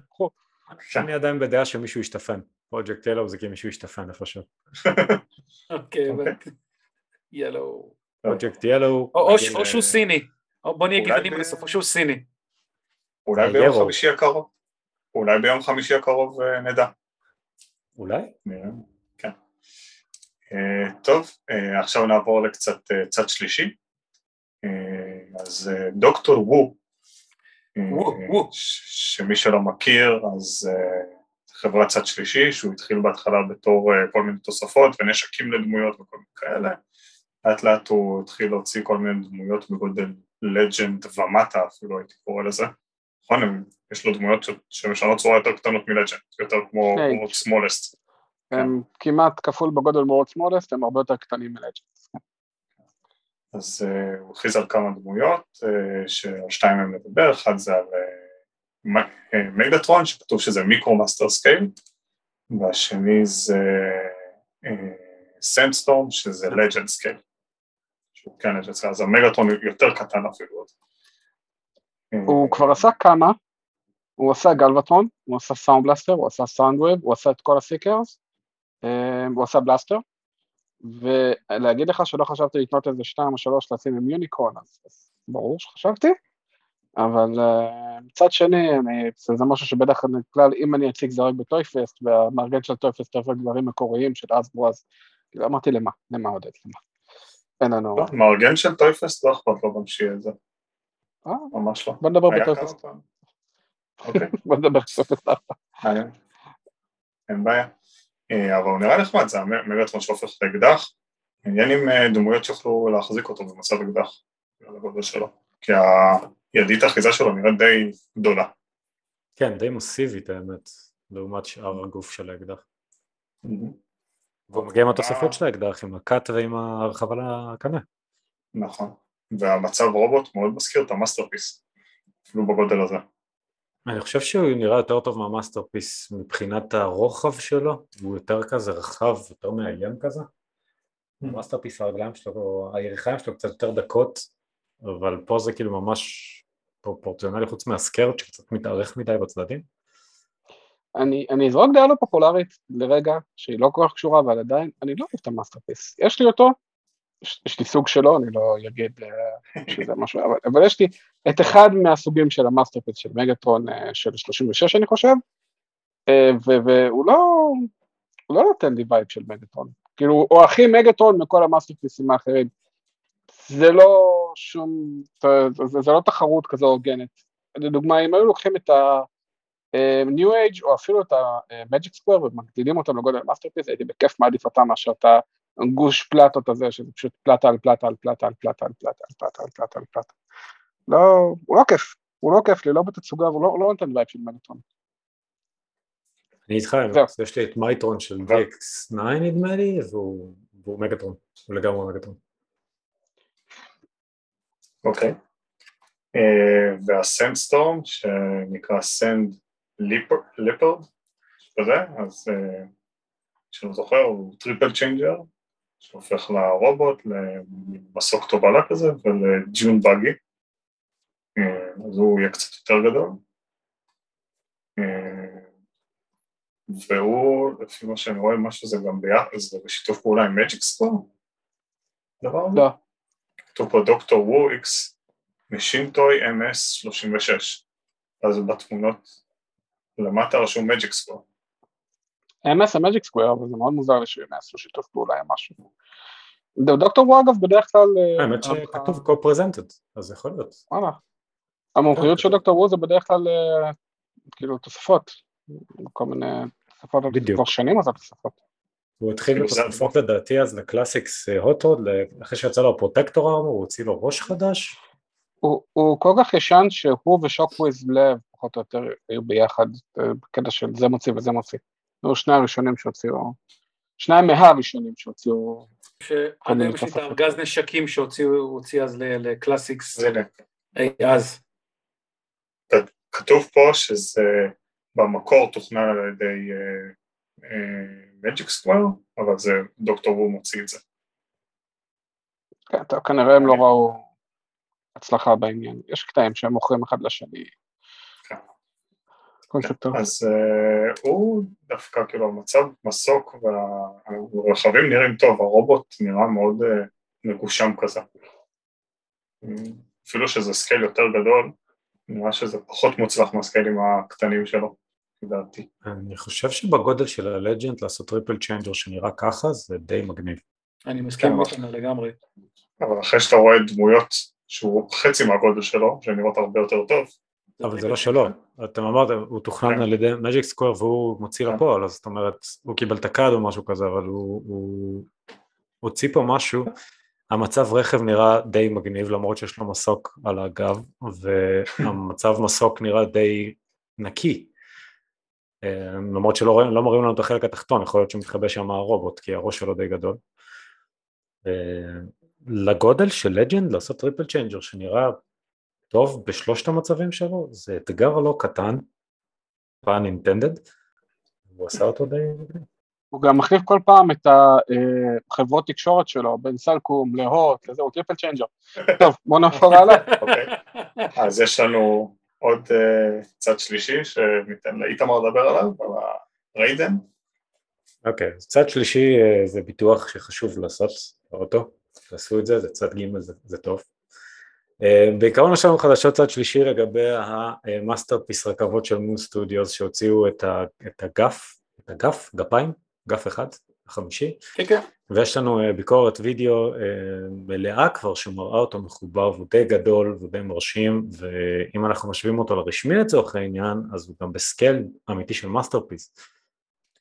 אני עדיין בדעה שמישהו ישתפן. Project Yellow זה כי מישהו ישתפן איפשהו. אוקיי, אוקיי. ילו. פרויקט ילו. או- או שהוא סיני. בוא נהיה אולי גבעונים ב- עד הסוף, או שהוא סיני. אולי זה ביום. חמישי הקרוב. אולי ביום חמישי הקרוב אה, נדע. אולי? כן. אה, טוב, אה, עכשיו נעבור לקצת אה, צד שלישי. אה, אז אה, דוקטור וו, אה, שמי שלא מכיר, אז אה, חברת צד שלישי, שהוא התחיל בהתחלה בתור אה, כל מיני תוספות ונשקים לדמויות וכל מיני כאלה. לאט לאט הוא התחיל להוציא כל מיני דמויות בגודל לג'נד ומטה אפילו הייתי קורא לזה. נכון, הם- יש לו דמויות שמשנות צורה יותר קטנות מלג'נד, יותר כמו כן. כמו סמולסט. הם כמעט כפול בגודל מאוד סמולסט, הם הרבה יותר קטנים מלג'נדס. אז uh, הוא הכריז על כמה דמויות, uh, שעל שתיים מהם נדבר, אחד זה על Megatron, שכתוב שזה Micromaster scale, והשני זה Sandstorm, שזה Legend scale. שהוא כן Legend scale, אז ה Megatron יותר קטן אפילו. הוא כבר עשה כמה, הוא עשה Galvatron, הוא עשה Soundblaster, הוא עשה Soundwave, הוא עשה את כל ה Seekers, אה, הוא עשה Blaster, ולהגיד לך שלא חשבתי לקנות איזה שתיים או שלוש לשים עם Unicron, אז, אז ברור שחשבתי, אבל אה, מצד שני, אני, זה, משהו שבדרך כלל אם אני אציג זה רק ב ToyFest, והמארגן של ToyFest אוהב דברים מקוריים של אז כאילו אמרתי למה, למה עודד, למה. אין לנו... לא, מארגן של ToyFest לא אכפת לו גם שיהיה את זה. אה, ממש לא. בוא נדבר ב ToyFest. אוקיי, *laughs* בוא נדבר ב ToyFest ארבע. מעניין. אין בעיה. אה, אבל הוא נראה נחמד, זה ה Megatron שהופך לאקדח. עניין עם אה, דמויות שיוכלו להחזיק אותו במצב אקדח, על הגודל שלו. כי הידית האחיזה שלו נראית די גדולה. כן, די מסיבית האמת, לעומת שאר הגוף של האקדח. והוא מגיע עם התוספות של האקדח, עם הקת ועם הרחבה לקנה. נכון. והמצב רובוט מאוד מזכיר את ה Masterpiece, אפילו בגודל הזה. אני חושב שהוא נראה יותר טוב מה Masterpiece מבחינת הרוחב שלו, הוא יותר כזה רחב, יותר מאיים כזה. ה Masterpiece הרגליים שלו, הירכיים שלו קצת יותר דקות, אבל פה זה כאילו ממש פרופורציונלי חוץ מה skirt שקצת מתארך מדי בצדדים. אני, אני אזרוק דעה לא פופולרית לרגע, שהיא לא כל כך קשורה, אבל עדיין, אני לא אוהב את ה Masterpiece. יש לי אותו, יש, יש לי סוג שלו, אני לא אגיד אה, שזה משהו, אבל, אבל יש לי את אחד מהסוגים של ה Masterpiece של Megatron אה, של 36 אני חושב, אה, ו- והוא לא, הוא לא נותן לי vibe של Megatron. כאילו, הוא הכי Megatron מכל ה Masterpiece ים האחרים. זה לא שום, זה, זה, לא תחרות כזו הוגנת. לדוגמה, אם היו לוקחים את ה... NewAge או אפילו את ה Magic Square ומגדילים אותם לגודל Masterpiece, הייתי בכיף מעדיף אותם מאשר את הגוש פלטות הזה, שזה פשוט פלטה על פלטה על פלטה על פלטה על פלטה על פלטה על פלטה על פלטה. לא, הוא לא כיף, הוא לא כיף לי, לא בתצוגה, הוא לא, לא נותן vibe של Megatron. אני איתך. יש לי את Mightron של DX9 נדמה לי, והוא Megatron, הוא לגמרי Megatron. אוקיי. אה, וה Sandstorm שנקרא Sand Leopard, כזה, אז אה, שאני זוכר הוא triple changer שהופך לרובוט, למסוק תובלה כזה ול dune buggy, אה, אז הוא יהיה קצת יותר גדול. והוא, לפי מה שאני רואה, משהו זה גם ביחד, זה בשיתוף פעולה עם מג'יק סקור? דבר? לא, כתוב פה דוקטור וו איקס משינטוי MS 36 אז בתמונות למטה רשום מג'יק סקור MS המג'יק סקוואר, אבל זה מאוד מוזר לי יעשו שיתוף פעולה עם משהו. דוקטור וו אגב בדרך כלל, אה, האמת שכתוב co-presented, אז זה יכול להיות. וואלה. המומחיות כן. של דוקטור וו זה בדרך כלל אה, כאילו תוספות, כל מיני תוספות, בדיוק. כבר שנים עשה תוספות. הוא התחיל זה- בתוספות לדעתי אז ל Classics Hot Rod, אחרי שיצא לו ה Protector Armor, הוא הוציא לו ראש חדש. הוא, הוא כל כך ישן שהוא ו Shockwave Lab פחות או יותר היו ביחד אה, בקטע של זה מוציא וזה מוציא. היו שני הראשונים שהוציאו, שניים מהראשונים שהוציאו, שעד מיני היום יש לי את. הארגז נשקים שהוציאו אז ל Classics, הנה, אי, אז. כתוב פה שזה במקור תוכנן על ידי מג'יק סקוואר, אבל זה דוקטור וו מוציא את זה. כן, טוב, כנראה הם לא ראו הצלחה בעניין. יש קטעים שהם מוכרים אחד לשני. כן. טוב. אז uh, הוא דווקא כאילו המצב מסוק והרכבים נראים טוב, הרובוט נראה מאוד uh, מגושם כזה. אפילו שזה scale יותר גדול, נראה שזה פחות מוצלח מהסקיילים הקטנים שלו, לדעתי. אני חושב שבגודל של ה Legend לעשות triple changer שנראה ככה זה די מגניב. אני מסכים כן. עם איתמר לגמרי. אבל אחרי שאתה רואה דמויות שהוא חצי מהגודל שלו, שנראות הרבה יותר טוב, אבל זה לא שלו, אתם אמרתם, הוא תוכנן כן. על ידי Magic Square והוא מוציא כן. לפועל, אז זאת אומרת, הוא קיבל את ה CAD או משהו כזה, אבל הוא, הוציא פה משהו, המצב רכב נראה די מגניב למרות שיש לו מסוק על הגב, והמצב מסוק נראה די נקי, למרות שלא רואים- לא מראים לנו את החלק התחתון, יכול להיות שמתחבא שם הרובוט, כי הראש שלו די גדול. אה, לגודל של Legend לעשות triple changer שנראה טוב בשלושת המצבים שלו, זה אתגר לא קטן, pun intended, הוא עשה אותו די... הוא גם מחליף כל פעם את החברות תקשורת שלו, בין סלקום להוט, לזה, הוא triple changer. *laughs* טוב, בוא נעבור הלאה. אוקיי. אז יש לנו עוד uh, צד שלישי שניתן לאיתמר לדבר עליו, על ה Raiden. אוקיי, okay, צד שלישי uh, זה ביטוח שחשוב לעשות באוטו, תעשו את זה, זה צד ג' זה, זה טוב. Uh, בעיקרון לנו חדשות צד שלישי לגבי ה Masterpiece רכבות של Moon Studios שהוציאו את, ה, את הגף, את הגף, גפיים, גף אחד, החמישי. כן, כן. ויש לנו uh, ביקורת וידאו uh, מלאה כבר שמראה אותו מחובר והוא די גדול ודי מרשים ואם אנחנו משווים אותו לרשמי לצורך העניין אז הוא גם ב scale אמיתי של Masterpiece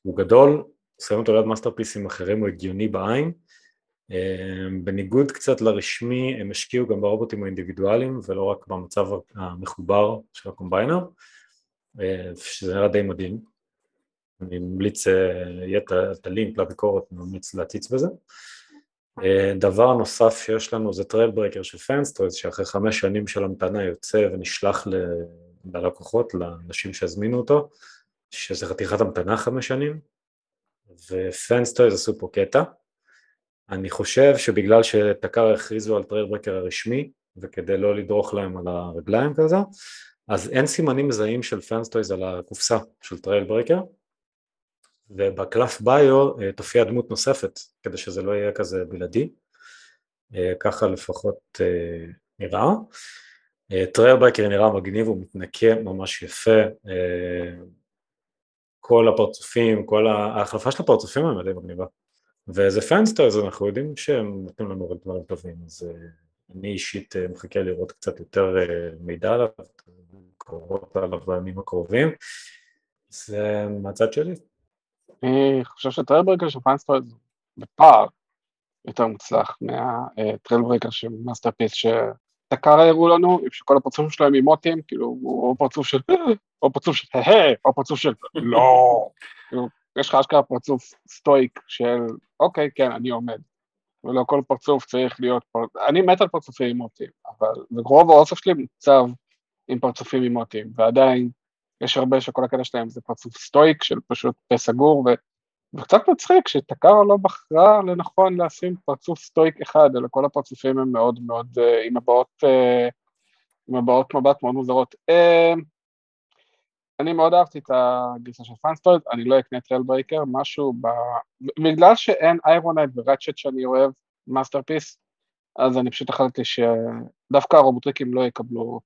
הוא גדול, שמים אותו ליד מאסטרפיסים אחרים הוא הגיוני בעין uh, בניגוד קצת לרשמי הם השקיעו גם ברובוטים האינדיבידואליים ולא רק במצב המחובר של ה combiner שזה נראה די מדהים אני ממליץ, יהיה את הלינק לביקורת, אני ממליץ להציץ בזה. דבר נוסף שיש לנו זה Trailbreaker של FansToys, שאחרי חמש שנים של המתנה יוצא ונשלח ללקוחות, לאנשים שהזמינו אותו, שזה חתיכת המתנה חמש שנים, ו FansToys עשו פה קטע. אני חושב שבגלל ש Takara הכריזו על Trailbreaker הרשמי, וכדי לא לדרוך להם על הרגליים כזה, אז אין סימנים מזהים של FansToys על הקופסה של Trailbreaker, ובקלף bio אה, תופיע דמות נוספת כדי שזה לא יהיה כזה בלעדי, אה, ככה לפחות אה, נראה. Trailbreaker נראה מגניב, הוא מתנקה ממש יפה, כל הפרצופים, כל ההחלפה של הפרצופים הם די מגניבה. וזה FansToys, אנחנו יודעים שהם נותנים לנו רק דברים טובים, אז אני אישית מחכה לראות קצת יותר מידע עליו, סקירות עליו בימים הקרובים. זה מהצד שלי. אני חושב ש Trailbreaker של FansToys בפער יותר מוצלח מה Trailbreaker של Masterpiece ש Takara הראו לנו, שכל הפרצופים שלהם אימוטים, כאילו, או פרצוף של או פרצוף של הה, או פרצוף של לא, כאילו, יש לך אשכרה פרצוף stoic של אוקיי, כן, אני עומד. ולא כל פרצוף צריך להיות, אני מת על פרצופים אימוטיים, אבל רוב האוסף שלי מוצב עם פרצופים אימוטיים, ועדיין יש הרבה שכל הקטע שלהם זה פרצוף stoic של פשוט פה סגור, ו... וקצת מצחיק ש Takara לא בחרה לנכון לשים פרצוף stoic אחד, אלא כל הפרצופים הם מאוד מאוד uh, עם הבעות, uh, עם הבעות מבט מאוד מוזרות. Uh, אני מאוד אהבתי את הגרסה של FansToys, אני לא אקנה Trailbreaker, משהו ב... בגלל שאין Ironhide ו Ratchet שאני אוהב, Masterpiece, אז אני פשוט החלטתי שדווקא הרובוטריקים לא יקבלו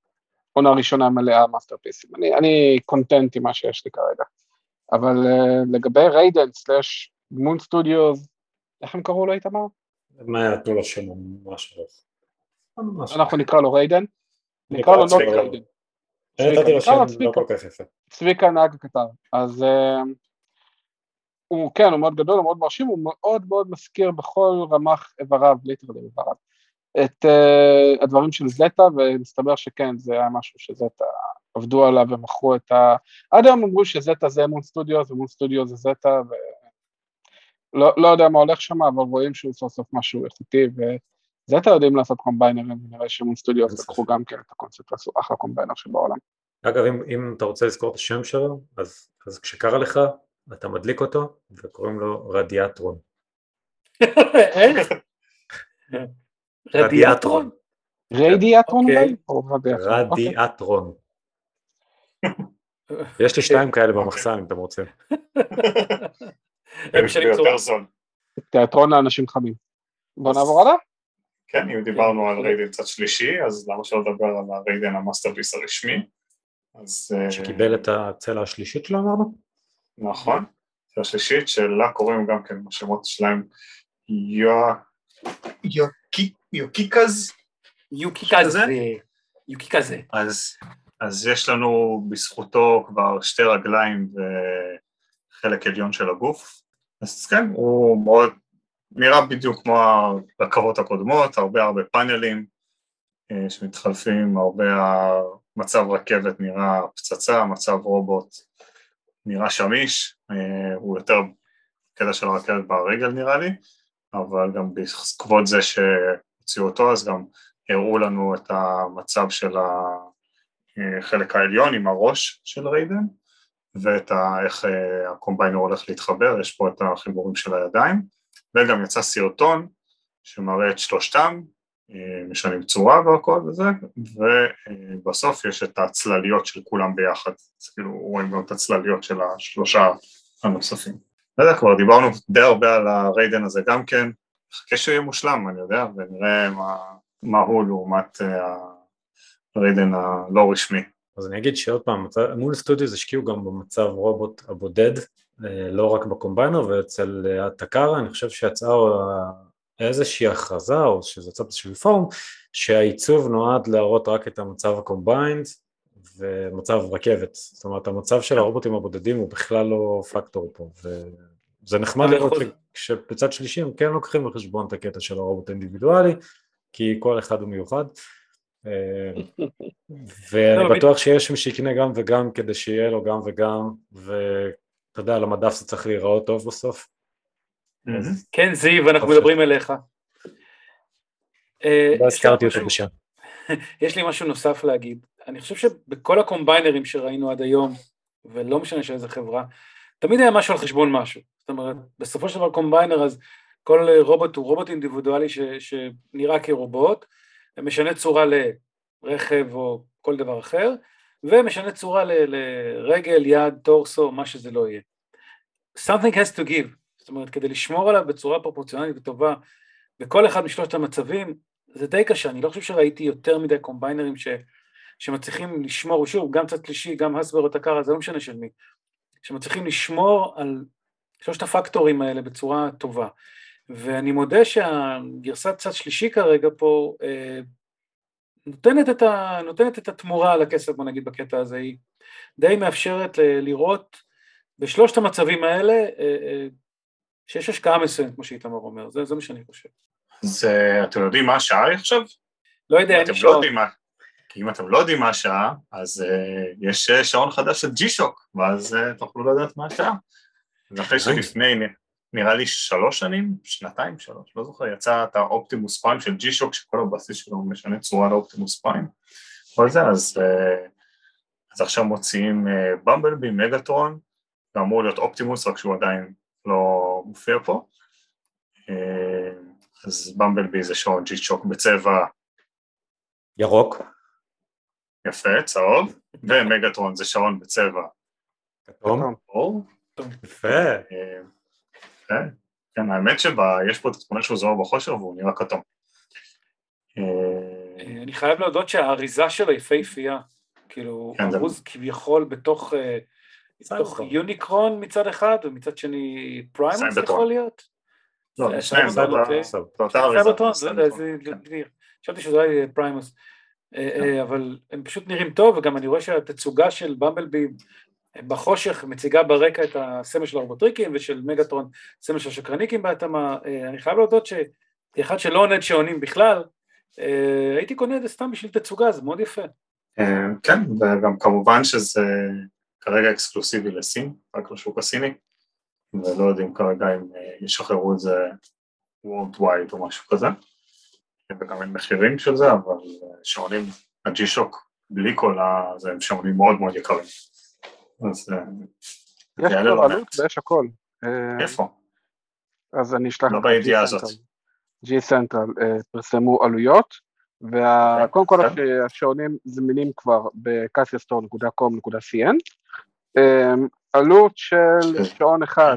עונה ראשונה מלאה מאסטרפיסים. אני, אני content עם מה שיש לי כרגע. אבל uh, לגבי Raiden slash Moon Studios, איך הם קראו לו איתמר? מה היה נתנו לו שם ממש אנחנו נקרא לו Raiden. נקרא לו Not Raiden. נתתי לו שם לא כל כך יפה. צביקה נהג הקטר. אז uh, הוא כן, הוא מאוד גדול, הוא מאוד מרשים, הוא מאוד מאוד מזכיר בכל רמ"ח איבריו, literally איבריו. את uh, הדברים של Zeta, ומסתבר שכן, זה היה משהו ש Zeta עבדו עליו ומכרו את ה... עד היום אמרו ש Zeta זה Moon Studio, ו Moon Studio זה Zeta, ולא לא יודע מה הולך שם, אבל רואים שהוא סוף סוף משהו איכותי, וזטה יודעים לעשות קומביינרים, ונראה שמון סטודיו לקחו גם כן את הקונספט, עשו אחלה קומביינר שבעולם. אגב, אם, אם אתה רוצה לזכור את השם שלו, אז, אז כשקרה לך, אתה מדליק אותו, וקוראים לו רדיאטרון. *laughs* *laughs* רדיאטרון? רדיאטרון אוקיי. רדיאטרון. *laughs* יש לי שתיים כאלה במחסן אם אתם רוצים. תיאטרון לאנשים חמים. בוא נעבור הלאה? כן, אם דיברנו על ריידן צד שלישי, אז למה שלא לדבר על הריידן ה Masterpiece הרשמי? אה, שקיבל את הצלע השלישית שלו אמרנו? נכון, הצלע השלישית שלה קוראים גם כן, השמות שלהם Yukikaze? Yukikaze. Yukikaze. אז, אז יש לנו בזכותו כבר שתי רגליים וחלק עליון של הגוף. אז כן, הוא מאוד, נראה בדיוק כמו הרכבות הקודמות, הרבה הרבה פאנלים אה, שמתחלפים, הרבה מצב רכבת נראה פצצה, מצב רובוט נראה שמיש, אה, הוא יותר קטע של הרכבת ברגל נראה לי, אבל גם בעקבות זה שהוציאו אותו אז גם הראו לנו את המצב של החלק העליון עם הראש של ריידן ואת ה, איך אה, הקומביינר הולך להתחבר, יש פה את החיבורים של הידיים, וגם יצא סרטון שמראה את שלושתם, אה, משנים צורה והכל וזה, ובסוף יש את הצלליות של כולם ביחד, אז כאילו רואים גם את הצלליות של השלושה הנוספים. לא יודע, כבר דיברנו די הרבה על הריידן הזה גם כן, חכה שהוא יהיה מושלם, אני יודע, ונראה מה, מה הוא לעומת אה, הריידן הלא רשמי. אז אני אגיד שעוד פעם, Moon Studios השקיעו גם במצב רובוט הבודד, אה, לא רק ב combiner ואצל הטקרה, אני חושב שיצאה איזושהי הכרזה או שזה יצא באיזשהו פורום שהעיצוב נועד להראות רק את המצב ה combined ומצב רכבת, זאת אומרת המצב של הרובוטים הבודדים הוא בכלל לא פקטור פה וזה נחמד לראות שבצד שלישי הם כן לוקחים בחשבון את הקטע של הרובוט האינדיבידואלי כי כל אחד הוא מיוחד *laughs* ואני לא, בטוח שיש מי שיקנה גם וגם כדי שיהיה לו גם וגם ואתה יודע על המדף זה צריך להיראות טוב בסוף כן זיו, אנחנו מדברים אליך. אה, לא הזכרתי אותו בשם. *laughs* יש לי משהו נוסף להגיד. אני חושב שבכל הקומביינרים שראינו עד היום, ולא משנה שאיזה חברה, תמיד היה משהו על חשבון משהו. זאת אומרת, בסופו של דבר קומביינר, אז כל רובוט הוא רובוט אינדיבידואלי ש, שנראה כרובוט, ומשנה צורה לרכב או כל דבר אחר, ומשנה צורה ל, לרגל, יד, טורסו, מה שזה לא יהיה. Something has to give. זאת אומרת, כדי לשמור עליו בצורה פרופורציונלית וטובה בכל אחד משלושת המצבים, זה די קשה, אני לא חושב שראיתי יותר מדי קומביינרים ש, שמצליחים לשמור, ושוב, גם צד שלישי, גם הסבר או תקרה, זה לא משנה של מי, שמצליחים לשמור על שלושת הפקטורים האלה בצורה טובה. ואני מודה שהגרסת צד שלישי כרגע פה אה, נותנת, את ה, נותנת את התמורה על הכסף, בוא נגיד, בקטע הזה, היא די מאפשרת לראות בשלושת המצבים האלה אה, אה, שיש השקעה מסוימת, כמו שאיתמר אומר, זה, זה מה שאני חושב. אז אתם יודעים מה השעה עכשיו? לא יודע, אין לי שעון. לא כי אם אתם לא יודעים מה השעה, אז uh, יש uh, שעון חדש של ג'י-שוק, ואז uh, תוכלו לדעת מה השעה. אז אחרי שלפני, נראה לי שלוש שנים, שנתיים, שלוש, לא זוכר, יצא את האופטימוס פריים של ג'י-שוק, שכל הבסיס שלו משנה צורה לאופטימוס פריים. כל זה, אז, uh, אז עכשיו מוציאים במבלבי, מגטרון, זה אמור להיות אופטימוס, רק שהוא עדיין לא מופיע פה. אה, אז במבלבי זה שעון צ'וק בצבע ירוק. יפה, צהוב, ומגטרון זה שעון בצבע כתום. יפה. אה, כן, כן, האמת שיש פה את התמונה שהוא זוהר בחושר והוא נראה כתום. אה, אני חייב להודות שהאריזה שלו יפהפייה, כאילו, כן, ארוז כביכול בתוך יוניקרון מצד אחד, ומצד שני פריימוס יכול להיות? לא, שניהם, זה באותה אריזה. חשבתי שזה היה פריימוס, אה, אה, אבל הם פשוט נראים טוב, וגם אני רואה שהתצוגה של במבלבי בחושך מציגה ברקע את הסמל של הרובוטריקים ושל מגטרון סמל של שקרניקים בהתאמה, אה, אני חייב להודות כאחד שלא עונד שעונים בכלל, הייתי קונה את זה סתם בשביל תצוגה, זה מאוד יפה. כן, וגם כמובן שזה כרגע אקסקלוסיבי לסין, רק לשוק הסיני, ולא יודעים כרגע אם אה, ישחררו את זה Worldwide או משהו כזה, וגם אין מחירים של זה, אבל אה, שעונים, הג'י-שוק, בלי כל ה... זה הם שעונים מאוד מאוד יקרים. אז אה, יש כבר עלות ויש הכל. איפה? אז אני אשלח... לא בידיעה הזאת. ג'י סנטרל פרסמו עלויות, וקודם כל השעונים זמינים כבר אמ, עלות של כן. שעון אחד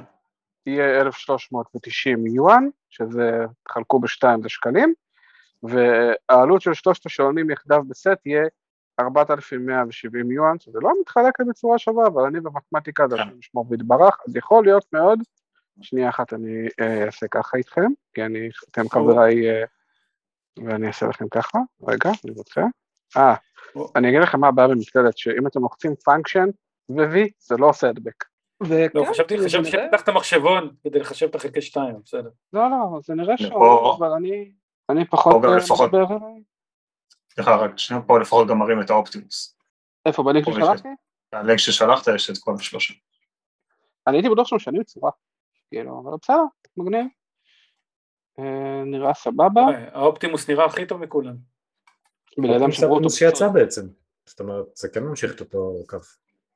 תהיה 1,390 יואן, שזה תחלקו בשתיים זה שקלים, והעלות של שלושת השעונים יחדיו בסט יהיה 4,170 יואן, שזה לא מתחלק בצורה שווה, אבל אני במתמטיקה זה כן. משמור ויתברך, אז יכול להיות מאוד, שנייה אחת אני אה, אעשה ככה איתכם, כי אני, אתם חבריי, אה, ואני אעשה לכם ככה, רגע, אני רוצה, אה, אני אגיד לכם מה הבעיה במקלדת, שאם אתם לוחצים פונקשן, ו-V זה לא עושה הדבק. לא, חשבתי שפתחת מחשבון כדי לחשב את החלקי שתיים, בסדר. לא, לא, זה נראה שם, אבל אני פחות... סליחה, רק שנייה פה לפחות גם מראים את האופטימוס. איפה, בלינק ששלחתי? בלינק ששלחת יש את כל השלושה. אני הייתי בטוח שמשנים צורה, כאילו, אבל בסדר, מגניב. אה, נראה סבבה. האופטימוס נראה הכי טוב מכולם. בלעדם שברו אותו. שיצא בעצם, זאת אומרת, זה כן ממשיך את אותו קו.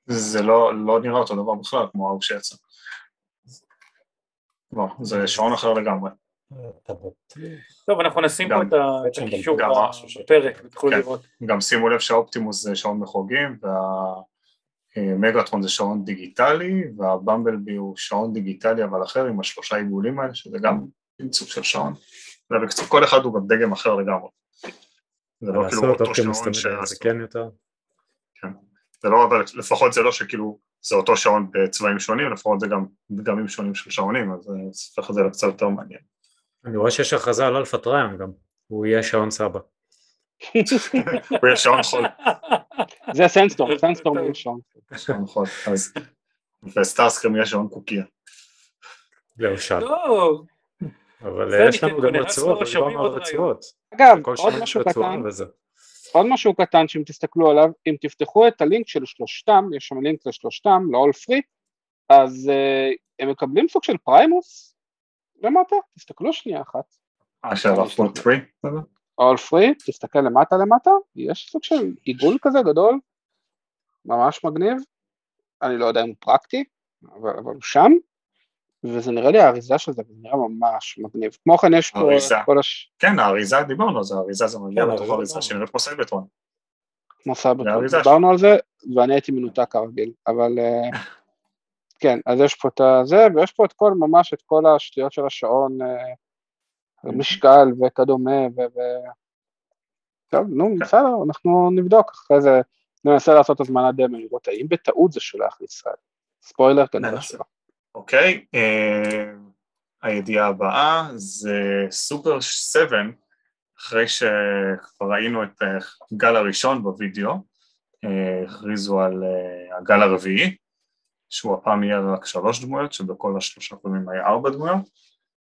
זה לא, לא נראה אותו דבר בכלל כמו ההוא שיצא. לא, זה שעון אחר לגמרי. טוב, אנחנו נשים פה גם- את הקישור בפרק, תוכלו כן. לראות. גם שימו לב שהאופטימוס זה שעון מחוגים והמגאטרון זה שעון דיגיטלי והבמבלבי הוא שעון דיגיטלי אבל אחר עם השלושה עיגולים האלה שזה גם סוג של שעון. ובקצור כל אחד הוא גם דגם אחר לגמרי. זה לא כאילו אותו שעון ש... זה כן יותר. זה לא, אבל לפחות זה לא שכאילו זה אותו שעון בצבעים שונים, לפחות זה גם דגמים שונים של שעונים, אז זה הופך את זה לקצת יותר מעניין. אני רואה שיש הכרזה על אלפא טריון גם, הוא יהיה שעון סבא. הוא יהיה שעון חול, זה סנדסטורם, סנדסטורם הוא שעון. שעון חול, אז... וסטארסקרים יהיה שעון קוקייה. לאושל. לא, אבל יש לנו גם רצועות, לא דיברנו על עוד רצועות. אגב, עוד יש משהו קטן, וזה. עוד משהו קטן שאם תסתכלו עליו, אם תפתחו את הלינק של שלושתם, יש שם לינק לשלושתם, ל-all three, אז אה, הם מקבלים סוג של פריימוס למטה, תסתכלו שנייה אחת. אה, של ה all 3? all three, תסתכל למטה למטה, יש סוג של עיגול כזה גדול, ממש מגניב, אני לא יודע אם הוא פרקטי, אבל, אבל הוא שם, וזה נראה לי האריזה של זה, נראה ממש מגניב. כמו כן יש פה אריזה. את כל הש... כן, האריזה דיברנו על זה, האריזה זה מגיע כן, האריזה האריזה דיברנו. שנראית כמו סייבטרון. כמו האריזה דיברנו על זה, ואני הייתי מנותק כרגיל, אבל אה, *laughs* כן, אז יש פה את הזה, ויש פה את כל, ממש את כל השטויות של השעון, אה, משקל וכדומה, ו... ו- טוב, נו, כן. בסדר, אנחנו נבדוק, אחרי זה ננסה לעשות הזמנת דמו, לראות האם בטעות זה שולח לישראל. ספוילר כנראה. שלא. אוקיי, אה, הידיעה הבאה זה סופר 7, אחרי שכבר ראינו את אה, הגל הראשון בווידאו, אה, הכריזו על אה, הגל הרביעי, שהוא הפעם יהיה רק שלוש דמויות, שבכל השלושה פעמים היה ארבע דמויות,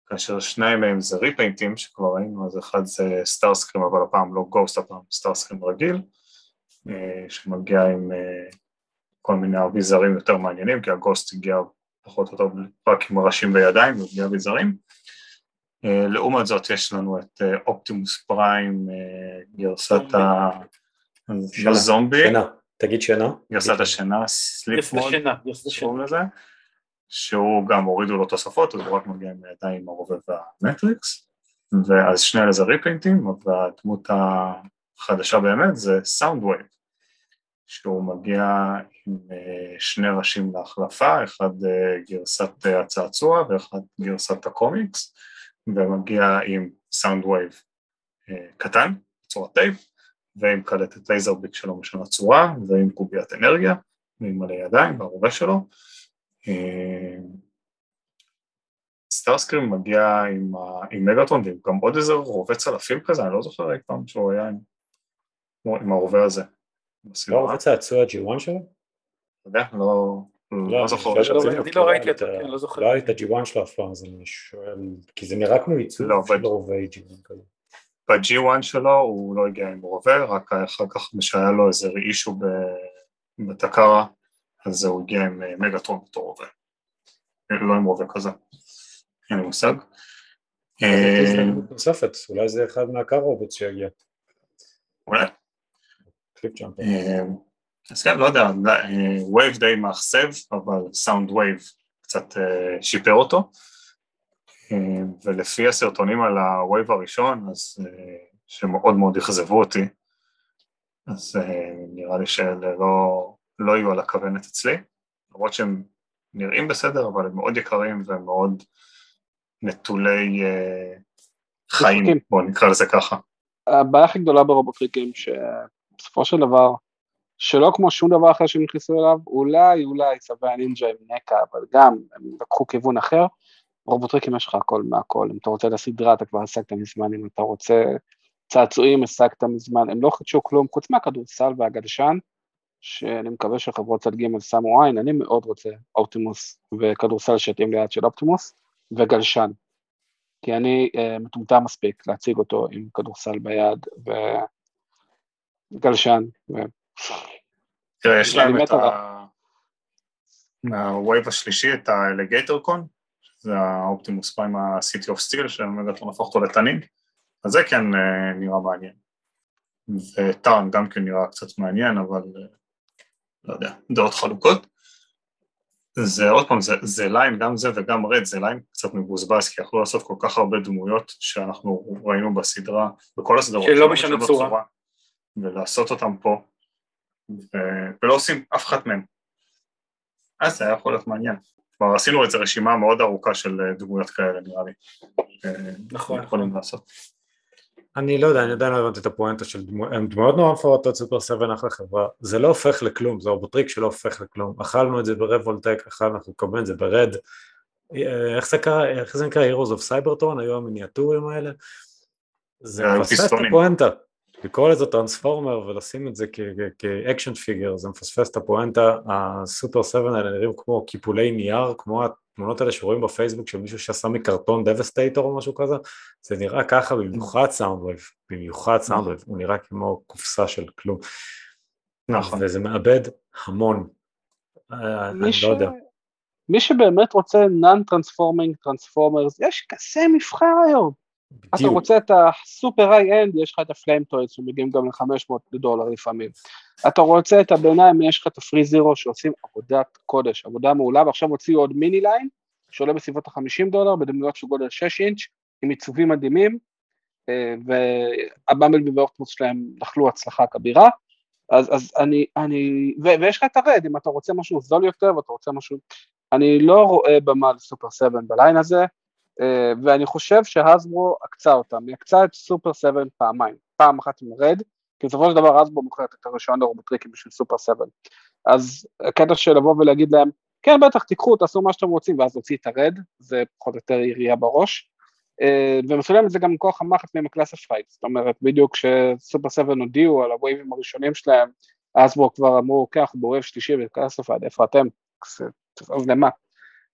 כאשר שניים מהם זה repaint ים שכבר ראינו, אז אחד זה סטארסקרים, אבל הפעם לא Ghost, הפעם סטארסקרים רגיל, אה, שמגיע עם אה, כל מיני אביזרים יותר מעניינים, כי ה Ghost הגיע פחות או יותר רק עם ראשים וידיים ובלי אביזרים. אה, לעומת זאת יש לנו את אופטימוס פריים, גרסת הזומבי, שינה, תגיד שינה. גרסת השינה, sleep mode. שקוראים לזה, שהוא גם הורידו לו תוספות, אז הוא רק מגיע עם הידיים עם הרובה והמטריקס, ואז שני אלה זה repaint ים, והדמות החדשה באמת זה Soundwave, שהוא מגיע עם אה, שני ראשים להחלפה, אחד אה, גרסת אה, הצעצוע ואחד גרסת הקומיקס, ומגיע עם Soundwave אה, קטן, בצורת טייפ, ועם קלטת Laserbeak שלו משנה צורה, ועם קוביית אנרגיה, ועם מלא ידיים בהרובה שלו. אה, סטארסקרים מגיע עם, ה- עם מגאטון ועם גם עוד איזה רובה צלפים כזה, אני לא זוכר אי פעם שהוא היה עם, עם הרובה הזה. לא. רוצה צעצוע G1 שלו? אתה יודע, לא, לא, אני זוכר. ברצינות, אני לא ראיתי אותו, כן, לא זוכר. לא לי את ה-G1 שלו אף פעם, אז אני שואל, כי זה נראה כמו עיצוב לא, של רובי G1 כזה. ב-G1 שלו הוא לא הגיע עם רובה, רק אחר כך שהיה לו איזה אישו בתקרה, אז הוא הגיע עם אה, מגאטרון בתור רובה. לא עם רובה כזה, אין לי מושג. אה, הזדמנות נוספת, אולי זה אחד מהקר רובוט שיגיע. אולי. אה, אז כן, לא יודע, וייב די מאכזב, אבל סאונד וייב קצת אה, שיפר אותו, אה, ולפי הסרטונים על הווייב הראשון, אז אה, שמאוד מאוד אכזבו אותי, אז אה, נראה לי שאלה לא, לא יהיו על הכוונת אצלי, למרות שהם נראים בסדר, אבל הם מאוד יקרים ומאוד נטולי אה, חיים. בואו נקרא לזה ככה. הבעיה הכי גדולה ברובוטריקים שבסופו של דבר, שלא כמו שום דבר אחר שהם נכנסו אליו, אולי אולי צווי הנינג'ה עם נקע, אבל גם הם לקחו כיוון אחר, רובוטריקים יש לך הכל מהכל, אם אתה רוצה לסדרה אתה כבר השגת מזמן, אם אתה רוצה צעצועים השגת מזמן, הם לא חידשו כלום חוץ מהכדורסל והגלשן, שאני מקווה שחברות צד ג' שמו עין, אני מאוד רוצה אופטימוס וכדורסל שיתאים ליד של אופטימוס וגלשן, כי אני uh, מטומטם מספיק להציג אותו עם כדורסל ביד וגלשן, ו... תראה, יש להם את. ה... מה wave השלישי, את ה Alligatorcon, זה האופטימוס פריים ה-City of Steel, שמגטרון הפך אותו לתנין, אז זה כן אה, נראה מעניין. וטארן גם כן נראה קצת מעניין, אבל אה, לא יודע, דעות חלוקות. זה עוד פעם, זה, זה line, גם זה וגם RED, זה line קצת מבוזבז, כי יכלו לעשות כל כך הרבה דמויות שאנחנו ראינו בסדרה, בכל הסדרות. שלא משנה צורה. ולעשות אותם פה, ו... ולא עושים אף אחת מהם. אז זה היה יכול להיות מעניין. כלומר, עשינו איזו רשימה מאוד ארוכה של אה, דמויות כאלה, נראה לי. נכון. יכולים לעשות. אני לא יודע, אני עדיין לא הבנתי את הפואנטה של דמויות, הן דמויות נורא מפורטות, Super7 אחלה חברה, זה לא הופך לכלום, זה רובוטריק שלא הופך לכלום, אכלנו את זה ב Revoltech, אכלנו, אנחנו מקבלים את זה ב RED, אה, איך זה קרה, איך זה נקרא, Heroes of Cybertron, היו המיניאטורים האלה, זה מפספס את הפואנטה, לקרוא לזה טרנספורמר ולשים את זה כ action figure, זה מפספס את הפואנטה, ה Super7 האלה נראים כמו קיפולי נייר, כמו התמונות האלה שרואים בפייסבוק של מישהו שעשה מקרטון Devastator או משהו כזה, זה נראה ככה במיוחד Soundwave, במיוחד Soundwave, הוא נראה כמו קופסה של כלום. נכון. וזה מאבד המון, אני לא יודע. מי שבאמת רוצה non-transforming transformers, יש כזה מבחר היום. בדיוק. אתה רוצה את הסופר high-end, יש לך את ה Flame Toys שמגיעים גם ל-500 דולר לפעמים. אתה רוצה את הביניים, יש לך את ה Threezero שעושים עבודת קודש, עבודה מעולה, ועכשיו הוציאו עוד mini line, שעולה בסביבות ה-50 דולר, בדמויות של גודל 6 אינץ', עם עיצובים מדהימים, אה, והבמבלבי ואופטימוס שלהם נחלו הצלחה כבירה. אז, אז אני, אני, ו, ויש לך את ה RED, אם אתה רוצה משהו זול יותר ואתה רוצה משהו, אני לא רואה במה ל Super7 ב line הזה, ואני חושב ש Hasbro עקצה אותם, היא עקצה את סופר 7 פעמיים, פעם אחת עם RED, כי בסופו של דבר Hasbro מוכרת את הרישיון לרובוטריקים בשביל סופר 7, אז הקטע של לבוא ולהגיד להם, כן בטח תיקחו, תעשו מה שאתם רוצים, ואז להוציא את ה RED, זה פחות או יותר ירייה בראש, אה, והם את זה גם מכוח המחט מהם ה Classified, זאת אומרת בדיוק כשסופר 7 הודיעו על ה wave ים הראשונים שלהם, Hasbro כבר אמרו, כן אנחנו ב wave שלישי ב Classified, איפה אתם? למה?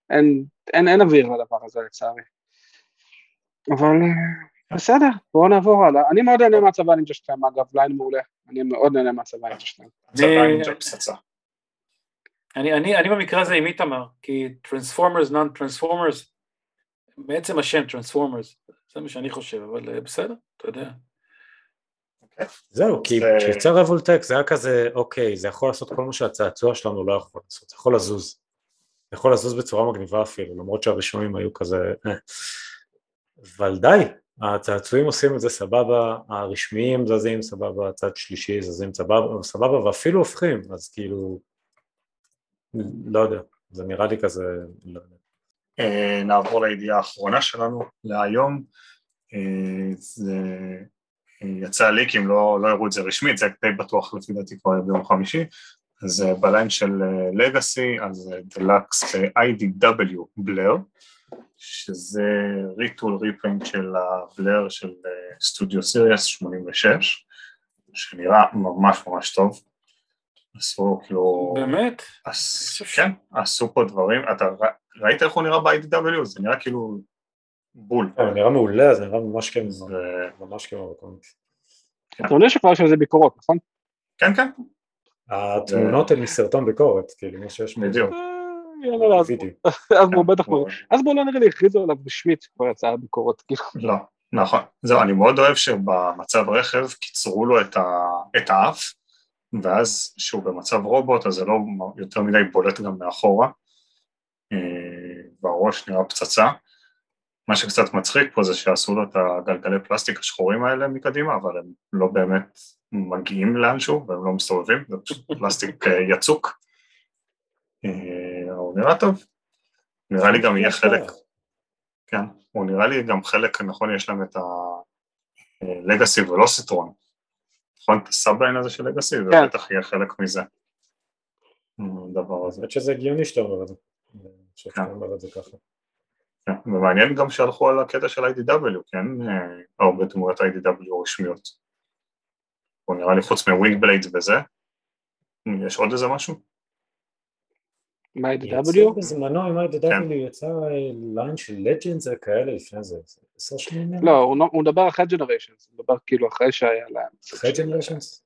אין, אין, אין אוויר לדבר הזה לצערי. אבל אה, בסדר, בואו נעבור הלאה. אני מאוד נהנה מהצבא הנינג'ה שלהם, אגב, line מעולה. אני מאוד נהנה מהצבא הנינג'ה שלהם. הצבא הנינג'ה פצצה. אני, אני, אני במקרה הזה עם איתמר, כי Transformers, non Transformers, בעצם השם Transformers, זה מה שאני חושב, אבל אה, בסדר, אתה יודע. אוקיי. זהו, כי כשיצא Revoltech זה היה כזה, אוקיי, זה יכול לעשות כל מה שהצעצוע שלנו לא יכול לעשות, זה יכול לזוז. יכול לזוז בצורה מגניבה אפילו, למרות שהראשונים היו כזה... אה. אבל די, הצעצועים עושים את זה סבבה, הרשמיים זזים סבבה, הצד שלישי זזים סבבה, סבבה ואפילו הופכים, אז כאילו, לא יודע, זה נראה לי כזה, לא יודע. אה, נעבור לידיעה האחרונה שלנו להיום, אה, זה יצא ליקים, לא, לא הראו את זה רשמית, זה די בטוח לפי דעתי כבר ביום חמישי, אז ב line של Legacy, אז דלקס ב-IDW Blurr, שזה retool repaint של ה Blurr של Studio Series 86, שנראה ממש ממש טוב. עשו כאילו... באמת? עש... כן, עשו פה דברים, אתה ראית איך הוא נראה ב-IDW? זה נראה כאילו בול. זה נראה מעולה, זה נראה ממש כאילו, ממש כאילו בקומיקס. אתה יודע שכבר יש על זה ביקורות, נכון? כן, כן. התמונות הן מסרטון ביקורת, כאילו, מה שיש בדיוק. יאללה, אז בואו *laughs* בטח לא, אז בואו לא נראה לי הכריזו עליו רשמית כבר יצאה הביקורת, כאילו. לא, נכון, זהו, אני מאוד אוהב שבמצב רכב קיצרו לו את האף, ואז שהוא במצב רובוט אז זה לא יותר מדי בולט גם מאחורה, והראש נראה פצצה. מה שקצת מצחיק פה זה שעשו לו את הגלגלי פלסטיק השחורים האלה מקדימה, אבל הם לא באמת מגיעים לאנשהו והם לא מסתובבים, זה פשוט פלסטיק יצוק. הוא נראה טוב, נראה לי גם יהיה חלק, כן, הוא נראה לי גם חלק, נכון, יש להם את ה Legacy Velocitron, נכון, את ה subline הזה של Legacy, זה כן. בטח יהיה חלק מזה, הדבר הזה. האמת שזה הגיוני שאתה אומר את זה, שאתה אומר את זה ככה. כן, ומעניין גם שהלכו על הקטע של IDW, כן, הרבה דמויות IDW רשמיות. הוא נראה לי חוץ מ Windblade וזה, יש עוד איזה משהו? יצא בזמנו עם IDW יצא line של Legends כאלה לפני זה, עשר שנים? לא, הוא מדבר אחרי Generations, הוא מדבר כאילו אחרי שהיה להם. אחרי Generations?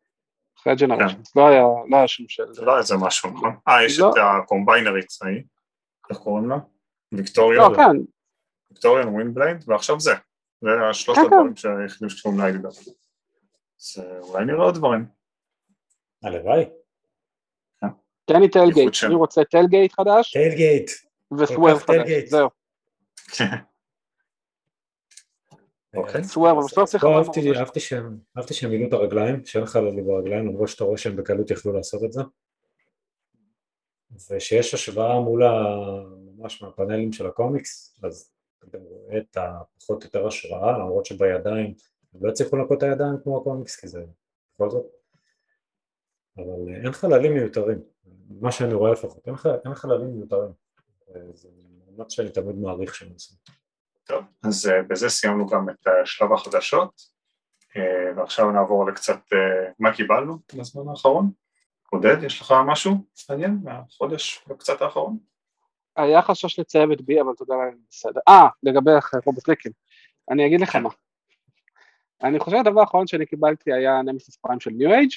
אחרי Generations, לא היה לא היה שום של... זה לא איזה משהו, נכון? אה, יש לא. את הקומביינרית ההיא, איך קוראים לה? ויקטוריה? לא, כן, ויקטוריאן ווינבלייד, ועכשיו זה. זה השלושת כן, הדברים שהיחידים שקוראים ל-IDW. אז אה, אולי נראה עוד דברים. הלוואי. תן לי טלגייט. אני רוצה טלגייט חדש טיילגייט. וסוואב כך חדש, tailgate. זהו, *laughs* אוקיי. בסוף צריך... לא, אהבתי, שהם, אהבתי שהם את הרגליים, שאין לך לי ברגליים, למרות שאתה רואה שהם בקלות יכלו לעשות את זה. ושיש השוואה מול ה... ממש מהפאנלים של הקומיקס, אז אתה רואה את הפחות או יותר השראה, למרות שבידיים, לא הצליחו לנקות את הידיים כמו הקומיקס, כי זה בכל זאת. אבל אה, אין חללים מיותרים, מה שאני רואה לפחות, אין, ח- אין חללים מיותרים. אה, זה מאמץ שאני תמיד מעריך שהם עושים. טוב, אז אה, בזה סיימנו גם את שלב החדשות, ועכשיו נעבור לקצת מה קיבלנו בזמן האחרון. עודד, יש לך משהו מעניין מהחודש וקצת האחרון? היה חשש לצהבת, אבל תודה לאל, בסדר. אה, לגבי רובוטריקים, אני אגיד לך מה. אני חושב הדבר האחרון שאני קיבלתי היה Nemesis Prime של NewAge.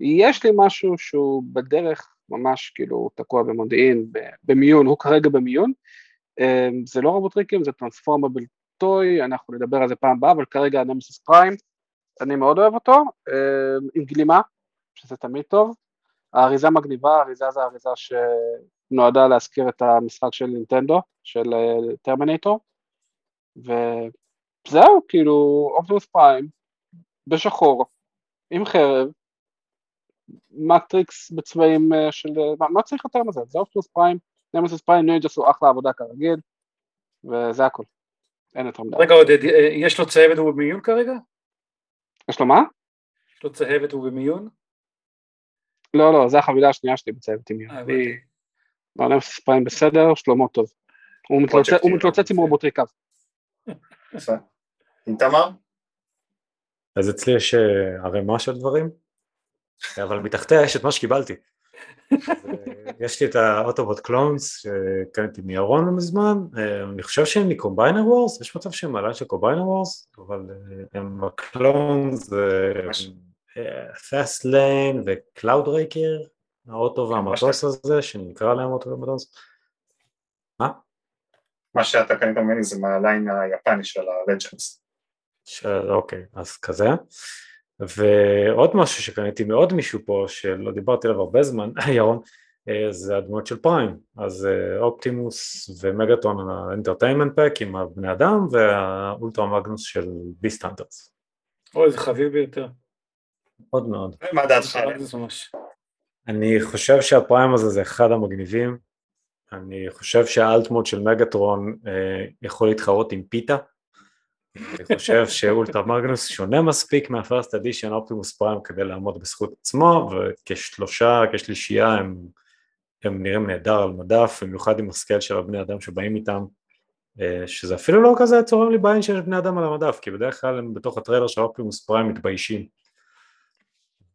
יש לי משהו שהוא בדרך ממש כאילו תקוע במודיעין, במיון, הוא כרגע במיון. אה, זה לא רובוטריקים, זה transformable toy, אנחנו נדבר על זה פעם הבאה, אבל כרגע Nemesis Prime, אני מאוד אוהב אותו, אה, עם גלימה, שזה תמיד טוב. האריזה מגניבה, האריזה זה האריזה שנועדה להזכיר את המשחק של נינטנדו, של אה, טרמינטור, וזהו, כאילו, אופטימוס פריים, בשחור, עם חרב, מטריקס בצבעים אה, של, מה, מה צריך יותר מזה? זה אופטימוס פריים, נמסיס פריים, ניו עשו אחלה עבודה כרגיל, וזה הכל, אין יותר מדי. רגע עודד, אה, יש לו צהבת והוא במיון כרגע? יש לו מה? יש לו צהבת והוא במיון? לא, לא, זה החבילה השנייה שלי בצוות עם אה, יוני. הבנתי. לא, נמסיס פריים בסדר, שלמה טוב. הוא מתלוצץ- כאילו, עם רובוטריקב. עם תמר? אז אצלי יש אה, ערימה של דברים, אבל מתחתיה יש את מה שקיבלתי. *laughs* יש לי את האוטובוט קלונס שקניתי מירון לא מזמן, אה, אני חושב שהם מקומביינר וורס, יש מצב שהם מעלה של קומביינר וורס, אבל אה, הם הקלונס. Fastlane ו Cloudraker, האוטו והמטוס הזה, שנקרא להם אוטו ומטוס. מה? מה שאתה קנית ממני זה מה line היפני של ה Legends. ש... אוקיי, אז כזה. ועוד משהו שקניתי מעוד מישהו פה, שלא דיברתי עליו הרבה זמן, *laughs* ירון, אה, זה הדמות של Prime. אז אה, Optimus ו Megatron ה Entertainment Pack עם הבני אדם, וה Ultra Magnus של Beast Hunters. אוי, זה חביב ביותר. מאוד מאוד. מה דעתך. אני חושב שה Prime הזה זה אחד המגניבים. אני חושב שה alt mode של Megatron אה, יכול להתחרות עם פיתה. אני חושב ש Ultra Magnus שונה מספיק מה First Edition Optimus Prime כדי לעמוד בזכות עצמו, וכשלושה, כשלישייה הם, הם נראים נהדר על מדף, במיוחד עם ה scale של הבני אדם שבאים איתם, אה, שזה אפילו לא כזה צורם לי בעין שיש בני אדם על המדף, כי בדרך כלל הם בתוך ה trailer של Optimus Prime מתביישים.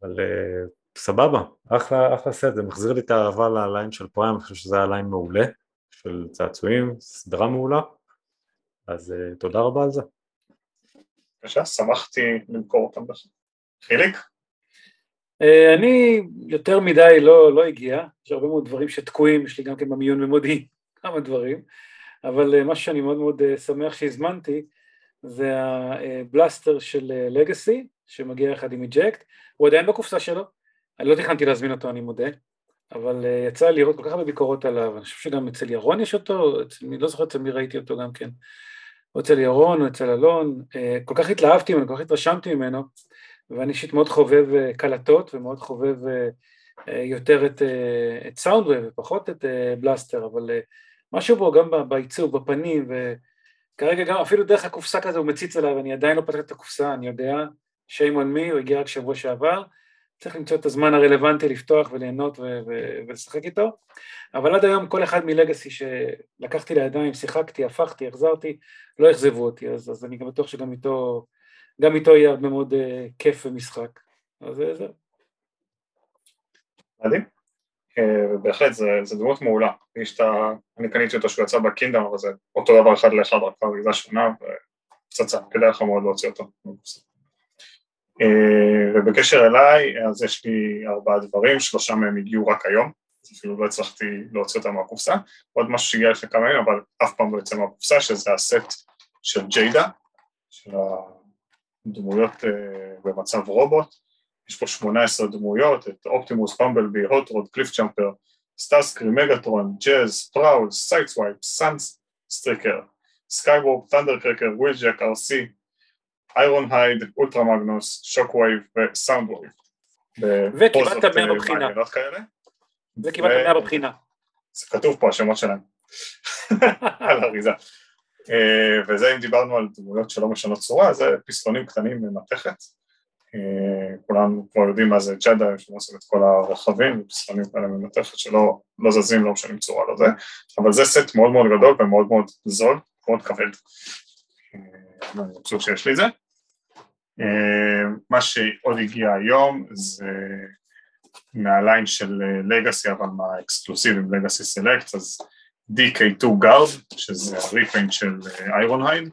אבל אה, סבבה, אחלה, אחלה סט, זה מחזיר לי את האהבה ל line של Prime, אני חושב שזה היה line מעולה, של צעצועים, סדרה מעולה, אז אה, תודה רבה על זה. בבקשה, שמחתי למכור אותם לך. חיליק? אה, אני יותר מדי לא, לא הגיע, יש הרבה מאוד דברים שתקועים, יש לי גם כן במיון במודיעין *laughs* כמה דברים, אבל אה, משהו שאני מאוד מאוד אה, שמח שהזמנתי זה ה Blaster של Legacy שמגיע יחד עם Eject, הוא עדיין בקופסה שלו, אני לא תכננתי להזמין אותו אני מודה, אבל יצא לי לראות כל כך הרבה ביקורות עליו, אני חושב שגם אצל ירון יש אותו, מי, לא זוכר אצל מי ראיתי אותו גם כן, או אצל ירון או אצל אלון, אה, כל כך התלהבתי ממנו, כל כך התרשמתי ממנו, ואני אישית מאוד חובב אה, קלטות ומאוד חובב אה, יותר את, את סאונדווי ופחות את בלאסטר, אבל משהו בו גם בעיצוב, בפנים, וכרגע גם אפילו דרך הקופסה כזה הוא מציץ עליו, אני עדיין לא פתח את הקופסה, אני יודע, on me, הוא הגיע רק שבוע שעבר, צריך למצוא את הזמן הרלוונטי לפתוח וליהנות ו- ו- ולשחק איתו, אבל עד היום כל אחד מלגאסי שלקחתי לידיים, שיחקתי, הפכתי, החזרתי, לא אכזבו אותי, אז, אז אני גם בטוח שגם איתו, גם איתו יהיה הרבה מאוד uh, כיף ומשחק. אז זה זהו. מדהים. אה, ובהחלט זה, זה דמות מעולה. יש את ה... אני קניתי אותו שהוא יצא בקינדום, אבל זה אותו דבר אחד לאחד, רק אריזה שונה, ופצצה, כדאי לך מאוד להוציא אותו. אה, ובקשר אליי, אז יש לי ארבעה דברים, שלושה מהם הגיעו רק היום, אז אפילו לא הצלחתי להוציא אותם מהקופסה. עוד משהו שהגיע לפני כמה ימים, אבל אף פעם לא יוצא מהקופסה, שזה הסט של ג'יידה, של הדמויות אה, במצב רובוט. יש פה 18 דמויות, את Optimus, Bumblebee, Hot Rod, Cliffjumper, Starscream, Megatron, Jazz, Prowl, Sideswipe, Sunstreaker, Skywarp, Thundercracker, Wheeljack, Arcee, Ironhide, Ultra Magnus, Shockwave ו Soundwave. וקיבלת 100 בבחינה. וקיבלת 100 בבחינה. זה כתוב פה השמות שלהם, *laughs* על האריזה. אה, וזה אם דיברנו על דמויות שלא משנות צורה, זה פסטונים קטנים ממתכת. אה, כולם כבר יודעים מה זה שהם עושים את כל הרכבים, ופסטונים כאלה ממתכת שלא לא זזים, לא משנים צורה לזה, אבל זה סט מאוד מאוד גדול ומאוד מאוד זול, מאוד כבד. אה, אני מבסוט שיש לי את זה. מה שעוד הגיע היום זה מהליין של Legacy, אבל מה exclusives Legacy Select, אז DK2 Guard, שזה ה repaint של Ironhide,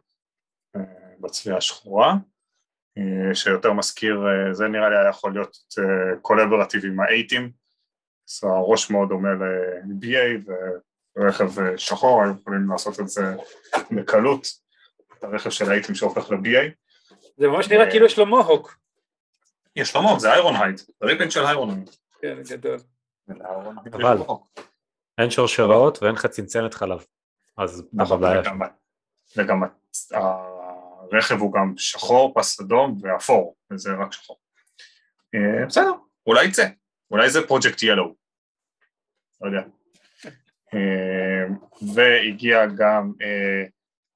בצביעה השחורה, אה, שיותר מזכיר, אה, זה נראה לי היה יכול להיות collaborative עם ה A-Team, אז הראש מאוד דומה ל-BA ורכב שחור, היו יכולים לעשות את זה בקלות, את הרכב של ה A-Team שהופך ל-BA. זה ממש נראה כאילו יש לו mohawk. יש לו mohawk, זה Ironhide, זה repaint של Ironhide. כן, גדול. אבל אין שרשראות ואין לך צנצנת חלב, אז נכון, וגם הרכב הוא גם שחור, פס אדום ואפור, וזה רק שחור. אה, בסדר, אולי יצא, אולי זה פרויקט ילו, לא יודע. אה, והגיע גם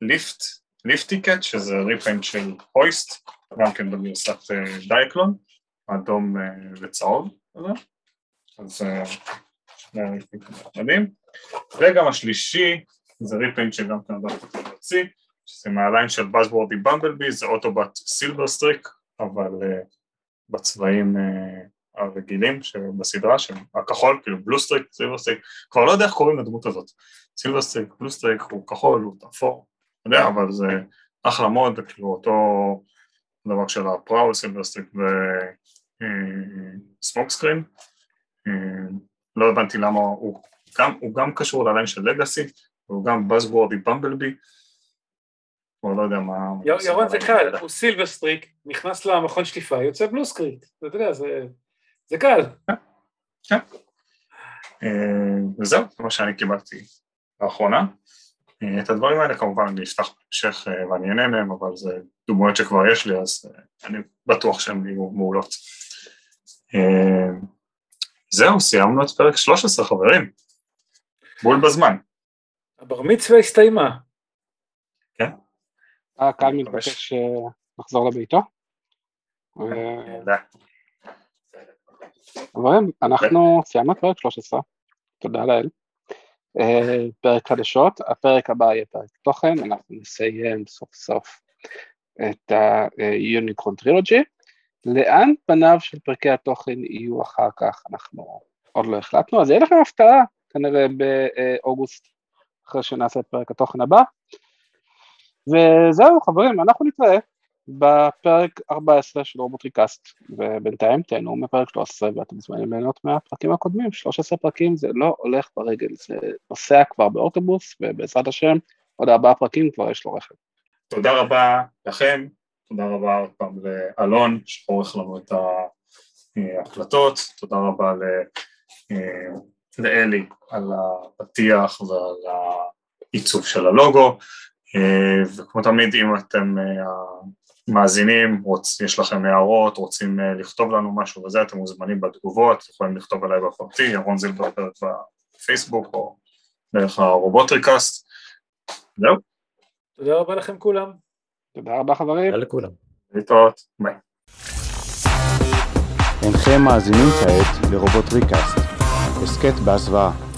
Lift, Lift-Ticket, שזה repaint של Hoist, גם כן בגרסת Diaclone, אדום וצהוב, אז מדהים. וגם השלישי זה repaint שגם כאן דווקא להוציא, שזה מה line של Buzzworthy Bumblebee, זה Autobot Silverstreak, אבל uh, בצבעים הרגילים שבסדרה, הכחול, כאילו Bluestreak, Silverstreak, כבר לא יודע איך קוראים לדמות הזאת. Silverstreak, Bluestreak הוא כחול, הוא אפור, יודע, אבל זה אחלה mold, כאילו אותו דבר של ה Prowl, Silverstreak ו Smokescreen. Uh, לא הבנתי למה הוא גם, הוא גם קשור ל line של Legacy, הוא גם Buzzworthy Bumblebee, כבר לא יודע מה... ירון זה קל, הוא Silverstreak, נכנס למכון שטיפה, יוצא Bluestreak, אתה יודע, זה, זה קל. כן. אה, וזהו, זה מה שאני קיבלתי לאחרונה. אה, את הדברים האלה כמובן אני אפתח בהמשך אה, ואני אהנה מהם, אבל זה דוגמאות שכבר יש לי, אז אני בטוח שהן יהיו מעולות. זהו, סיימנו את פרק 13 חברים. בול בזמן. הבר מצווה הסתיימה. כן. הקהל מתבקש לחזור לביתו. חברים, אנחנו סיימנו את פרק 13, תודה לאל. אה, פרק חדשות, הפרק הבא יהיה פרק תוכן, אנחנו נסיים סוף סוף את היוניקרון טרילוגי. לאן פניו של פרקי התוכן יהיו אחר כך, אנחנו עוד לא החלטנו, אז יהיה לכם הפתעה כנראה באוגוסט, אחרי שנעשה את פרק התוכן הבא. וזהו חברים, אנחנו נתראה בפרק 14 של רובוטריקאסט, ובינתיים תהנו מפרק 13 ואתם מוזמנים ליהנות מהפרקים הקודמים, 13 פרקים זה לא הולך ברגל, זה נוסע כבר באוטובוס, ובעזרת השם עוד ארבעה פרקים כבר יש לו רכב. תודה רבה לכם, תודה רבה עוד פעם לאלון שעורך לנו את ההקלטות, תודה רבה לאלי על הפתיח ועל העיצוב של הלוגו, וכמו תמיד אם אתם מאזינים, רוצ, יש לכם הערות, רוצים לכתוב לנו משהו וזה, אתם מוזמנים בתגובות, יכולים לכתוב עליי בפרטי, ירון זילברברג בפייסבוק או דרך הרובוטריקאסט, זהו. תודה רבה לכם כולם. תודה רבה חברים. תודה לכולם. להתראות, ביי. אינכם מאזינים כעת לרובוטריקאסט, הסכת בהסוואה.